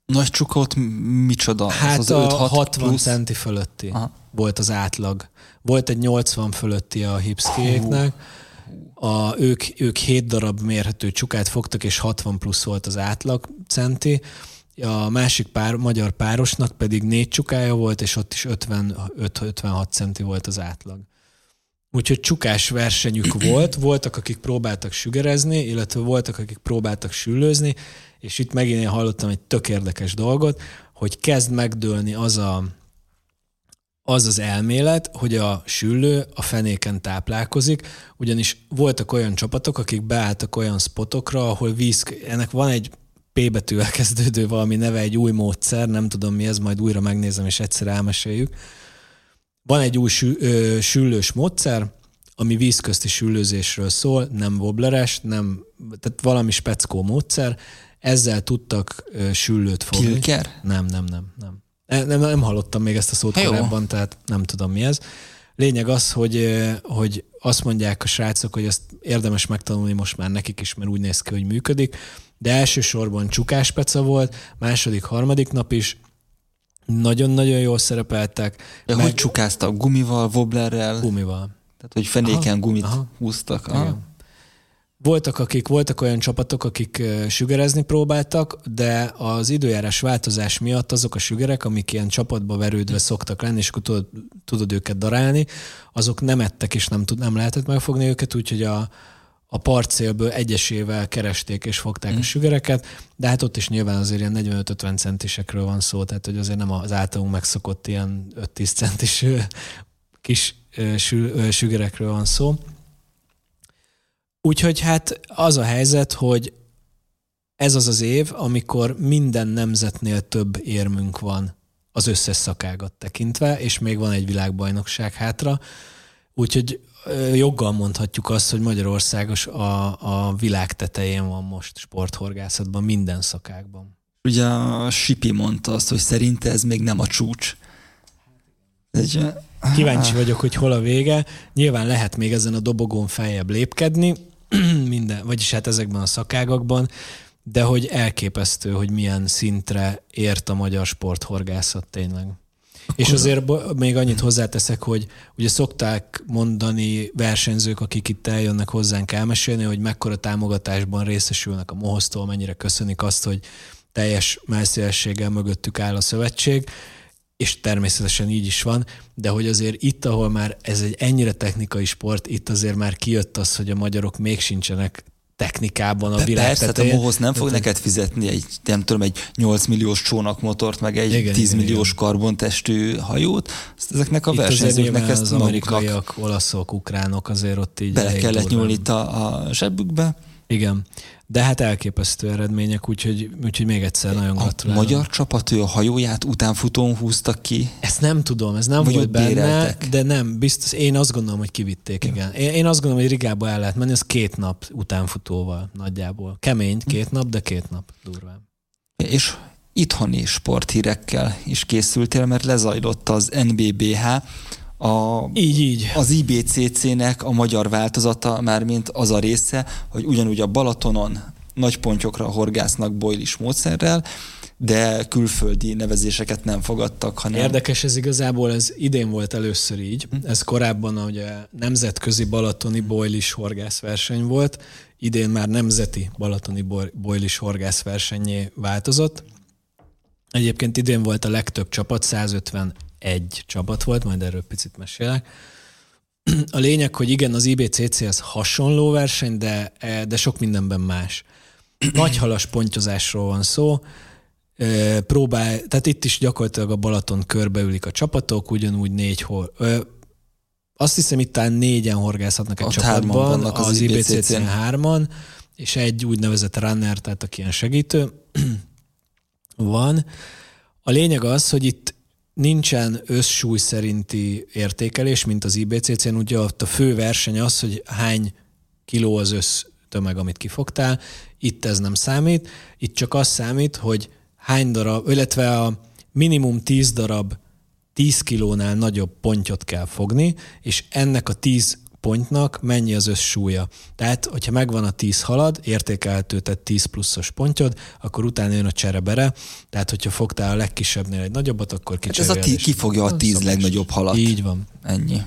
Nagy csukot micsoda? Hát az, az a 60 plusz? centi fölötti Aha. volt az átlag. Volt egy 80 fölötti a hipszkéknek, a, ők, ők 7 darab mérhető csukát fogtak, és 60 plusz volt az átlag centi, a másik pár, magyar párosnak pedig négy csukája volt, és ott is 55-56 centi volt az átlag. Úgyhogy csukás versenyük (clears throat) volt, voltak, akik próbáltak sügerezni, illetve voltak, akik próbáltak süllőzni, és itt megint én hallottam egy tök érdekes dolgot, hogy kezd megdőlni az a, az az elmélet, hogy a süllő a fenéken táplálkozik, ugyanis voltak olyan csapatok, akik beálltak olyan spotokra, ahol víz, ennek van egy P betűvel (laughs) kezdődő valami neve, egy új módszer, nem tudom mi ez, majd újra megnézem, és egyszer elmeséljük. Van egy új sü, ö, süllős módszer, ami vízközti süllőzésről szól, nem wobbleres, nem, tehát valami speckó módszer, ezzel tudtak ö, süllőt fogni. Pilker? Nem, nem, nem, nem. E, nem, nem hallottam még ezt a szót korábban, tehát nem tudom mi ez. Lényeg az, hogy, hogy azt mondják a srácok, hogy ezt érdemes megtanulni most már nekik is, mert úgy néz ki, hogy működik, de elsősorban csukáspeca volt, második, harmadik nap is, nagyon-nagyon jól szerepeltek. De meg... hogy csukáztak? Gumival, wobblerrel? Gumival. Tehát, hogy fenéken aha, gumit aha. húztak. Aha. Igen. Voltak, akik, voltak olyan csapatok, akik sügerezni próbáltak, de az időjárás változás miatt azok a sügerek, amik ilyen csapatba verődve szoktak lenni, és akkor tudod, tudod őket darálni, azok nem ettek, és nem, tud, nem lehetett megfogni őket, úgyhogy a, a parcélből egyesével keresték és fogták mm. a sügereket, de hát ott is nyilván azért ilyen 45-50 centisekről van szó, tehát hogy azért nem az általunk megszokott ilyen 5-10 centis kis sügerekről van szó. Úgyhogy hát az a helyzet, hogy ez az az év, amikor minden nemzetnél több érmünk van az összes szakágat tekintve, és még van egy világbajnokság hátra. Úgyhogy joggal mondhatjuk azt, hogy Magyarországos a, a világ tetején van most sporthorgászatban, minden szakákban. Ugye a Sipi mondta azt, hogy szerinte ez még nem a csúcs. Egy, Kíváncsi vagyok, hogy hol a vége. Nyilván lehet még ezen a dobogón feljebb lépkedni, (clears throat) minden, vagyis hát ezekben a szakágakban, de hogy elképesztő, hogy milyen szintre ért a magyar sporthorgászat tényleg. És azért még annyit hozzáteszek, hogy ugye szokták mondani versenyzők, akik itt eljönnek hozzánk elmesélni, hogy mekkora támogatásban részesülnek a Mohosztól, mennyire köszönik azt, hogy teljes melszélességgel mögöttük áll a szövetség, és természetesen így is van, de hogy azért itt, ahol már ez egy ennyire technikai sport, itt azért már kijött az, hogy a magyarok még sincsenek technikában a világ Persze, tehát a Mohoz nem fog neked fizetni egy, nem tudom, egy 8 milliós csónakmotort, meg egy igen, 10 igen, milliós igen. karbontestű hajót. Ezeknek a itt versenyzőknek ezt az amerikaiak, olaszok, ukránok azért ott így bele kellett nyúlni a, a zsebükbe. Igen. De hát elképesztő eredmények, úgyhogy, úgyhogy még egyszer nagyon a. A magyar csapat ő a hajóját utánfutón húztak ki? Ezt nem tudom, ez nem Vagy volt benne, béreltek. de nem, biztos, én azt gondolom, hogy kivitték, ja. igen. Én, én azt gondolom, hogy Rigába el lehet menni, ez két nap utánfutóval nagyjából. Kemény, két nap, de két nap durván. És itthoni sporthírekkel is készültél, mert lezajlott az NBBH, a, így, így. az IBCC-nek a magyar változata, mármint az a része, hogy ugyanúgy a Balatonon nagy pontyokra horgásznak bojlis módszerrel, de külföldi nevezéseket nem fogadtak, hanem... Érdekes ez igazából, ez idén volt először így. Hm. Ez korábban ugye nemzetközi balatoni bojlis horgászverseny volt, idén már nemzeti balatoni bojlis horgászversenyé változott. Egyébként idén volt a legtöbb csapat, 150 egy csapat volt, majd erről picit mesélek. A lényeg, hogy igen, az IBCC az hasonló verseny, de, de sok mindenben más. Nagy halas pontyozásról van szó, próbál, tehát itt is gyakorlatilag a Balaton körbeülik a csapatok, ugyanúgy négy hol. Azt hiszem, itt talán négyen horgászhatnak egy Ott csapatban, az, az IBCC-n hárman, és egy úgynevezett runner, tehát aki ilyen segítő (clears throat) van. A lényeg az, hogy itt nincsen összsúly szerinti értékelés, mint az IBCC-n. Ugye ott a fő verseny az, hogy hány kiló az össz tömeg, amit kifogtál. Itt ez nem számít. Itt csak az számít, hogy hány darab, illetve a minimum 10 darab 10 kilónál nagyobb pontyot kell fogni, és ennek a 10 pontnak mennyi az összsúlya. Tehát, hogyha megvan a 10 halad, értékelhető, tehát 10 pluszos pontyod, akkor utána jön a cserebere, tehát hogyha fogtál a legkisebbnél egy nagyobbat, akkor kicseréled. Hát ez a tí- kifogja a 10 legnagyobb halat. Így van. Ennyi.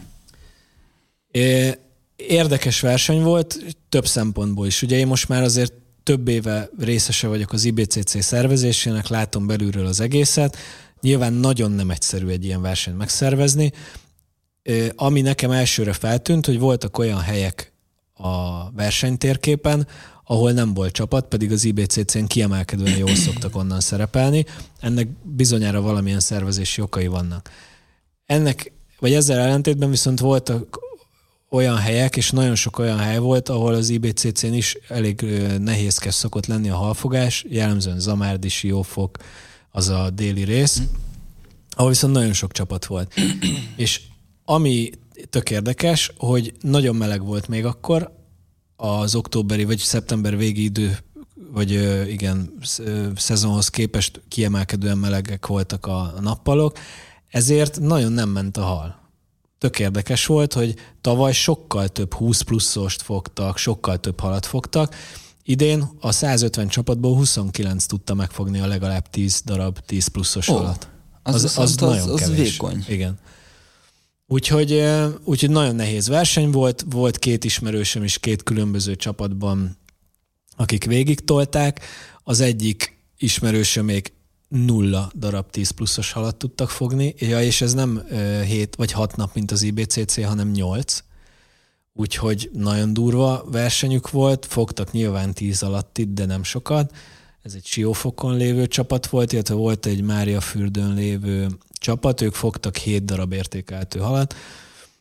Érdekes verseny volt, több szempontból is. Ugye én most már azért több éve részese vagyok az IBCC szervezésének, látom belülről az egészet. Nyilván nagyon nem egyszerű egy ilyen versenyt megszervezni. Ami nekem elsőre feltűnt, hogy voltak olyan helyek a versenytérképen, ahol nem volt csapat, pedig az IBCC-n kiemelkedően jól (clears throat) szoktak onnan szerepelni. Ennek bizonyára valamilyen szervezési okai vannak. Ennek, vagy ezzel ellentétben viszont voltak olyan helyek, és nagyon sok olyan hely volt, ahol az IBCC-n is elég nehézkes szokott lenni a halfogás, jellemzően Zamárdi, Siófok, az a déli rész, ahol viszont nagyon sok csapat volt. (clears throat) és ami tök érdekes, hogy nagyon meleg volt még akkor, az októberi vagy szeptember végi idő, vagy igen, szezonhoz képest kiemelkedően melegek voltak a nappalok, ezért nagyon nem ment a hal tök érdekes volt, hogy tavaly sokkal több 20 pluszost fogtak, sokkal több halat fogtak. Idén a 150 csapatból 29 tudta megfogni a legalább 10 darab 10 pluszos oh, halat. Az, az, az, nagyon az, az kevés. vékony. Igen. Úgyhogy, úgyhogy nagyon nehéz verseny volt, volt két ismerősöm is két különböző csapatban, akik végig tolták. Az egyik ismerősömék nulla darab 10 pluszos halat tudtak fogni, ja, és ez nem 7 vagy 6 nap, mint az IBCC, hanem 8. Úgyhogy nagyon durva versenyük volt, fogtak nyilván 10 alatt itt, de nem sokat. Ez egy Siófokon lévő csapat volt, illetve volt egy Mária fürdőn lévő csapat, ők fogtak 7 darab értékeltő halat,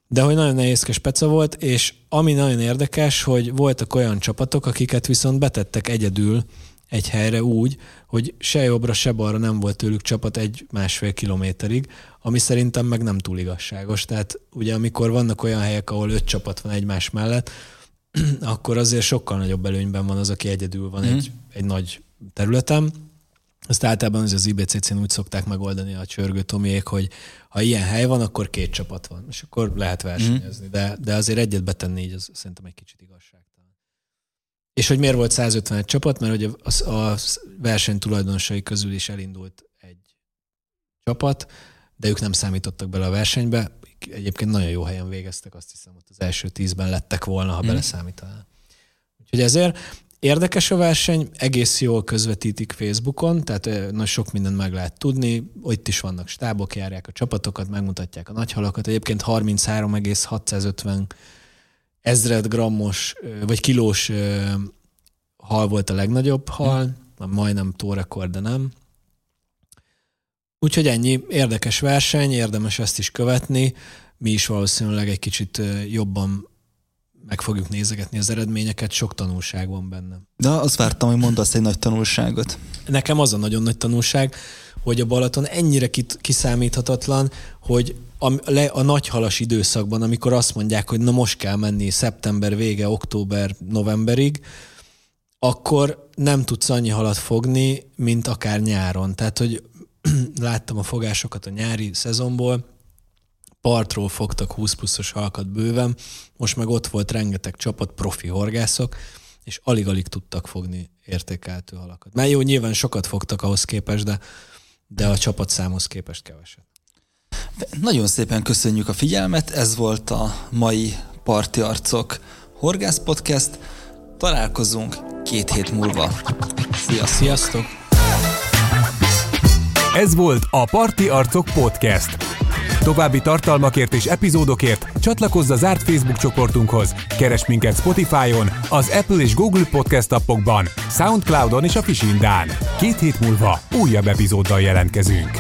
de hogy nagyon nehézkes peca volt, és ami nagyon érdekes, hogy voltak olyan csapatok, akiket viszont betettek egyedül egy helyre úgy, hogy se jobbra, se balra nem volt tőlük csapat egy-másfél kilométerig, ami szerintem meg nem túl igazságos. Tehát ugye amikor vannak olyan helyek, ahol öt csapat van egymás mellett, (clears throat) akkor azért sokkal nagyobb előnyben van az, aki egyedül van mm. egy, egy nagy területen. Azt általában az, az IBCC-n úgy szokták megoldani a csörgő Tomiék, hogy ha ilyen hely van, akkor két csapat van, és akkor lehet versenyezni. Mm. De, de azért egyet betenni így, az szerintem egy kicsit igazság. És hogy miért volt 151 csapat? Mert hogy a, a verseny tulajdonosai közül is elindult egy csapat, de ők nem számítottak bele a versenybe. Egyébként nagyon jó helyen végeztek, azt hiszem, hogy az első tízben lettek volna, ha mm. beleszámítanál. Úgyhogy ezért érdekes a verseny, egész jól közvetítik Facebookon, tehát nagy sok mindent meg lehet tudni, itt is vannak stábok, járják a csapatokat, megmutatják a nagyhalakat. Egyébként 33,650 ezred grammos, vagy kilós hal volt a legnagyobb hal, hmm. majdnem tórekord, de nem. Úgyhogy ennyi, érdekes verseny, érdemes ezt is követni. Mi is valószínűleg egy kicsit jobban meg fogjuk nézegetni az eredményeket, sok tanulság van benne. De azt vártam, hogy mondasz egy nagy tanulságot. Nekem az a nagyon nagy tanulság, hogy a Balaton ennyire kiszámíthatatlan, hogy a, le, a nagyhalas időszakban, amikor azt mondják, hogy na most kell menni szeptember vége, október, novemberig, akkor nem tudsz annyi halat fogni, mint akár nyáron. Tehát, hogy (clears throat) láttam a fogásokat a nyári szezonból, partról fogtak 20 pluszos halkat bőven, most meg ott volt rengeteg csapat, profi horgászok, és alig-alig tudtak fogni értékeltő halakat. Már jó, nyilván sokat fogtak ahhoz képest, de, de a csapat számhoz képest keveset. Nagyon szépen köszönjük a figyelmet, ez volt a mai Parti Arcok Horgász Podcast. Találkozunk két hét múlva. Sziasztok! Sziasztok. Ez volt a Parti Arcok Podcast. További tartalmakért és epizódokért csatlakozz a zárt Facebook csoportunkhoz, keres minket Spotify-on, az Apple és Google Podcast appokban, Soundcloudon és a Fisindán. Két hét múlva újabb epizóddal jelentkezünk.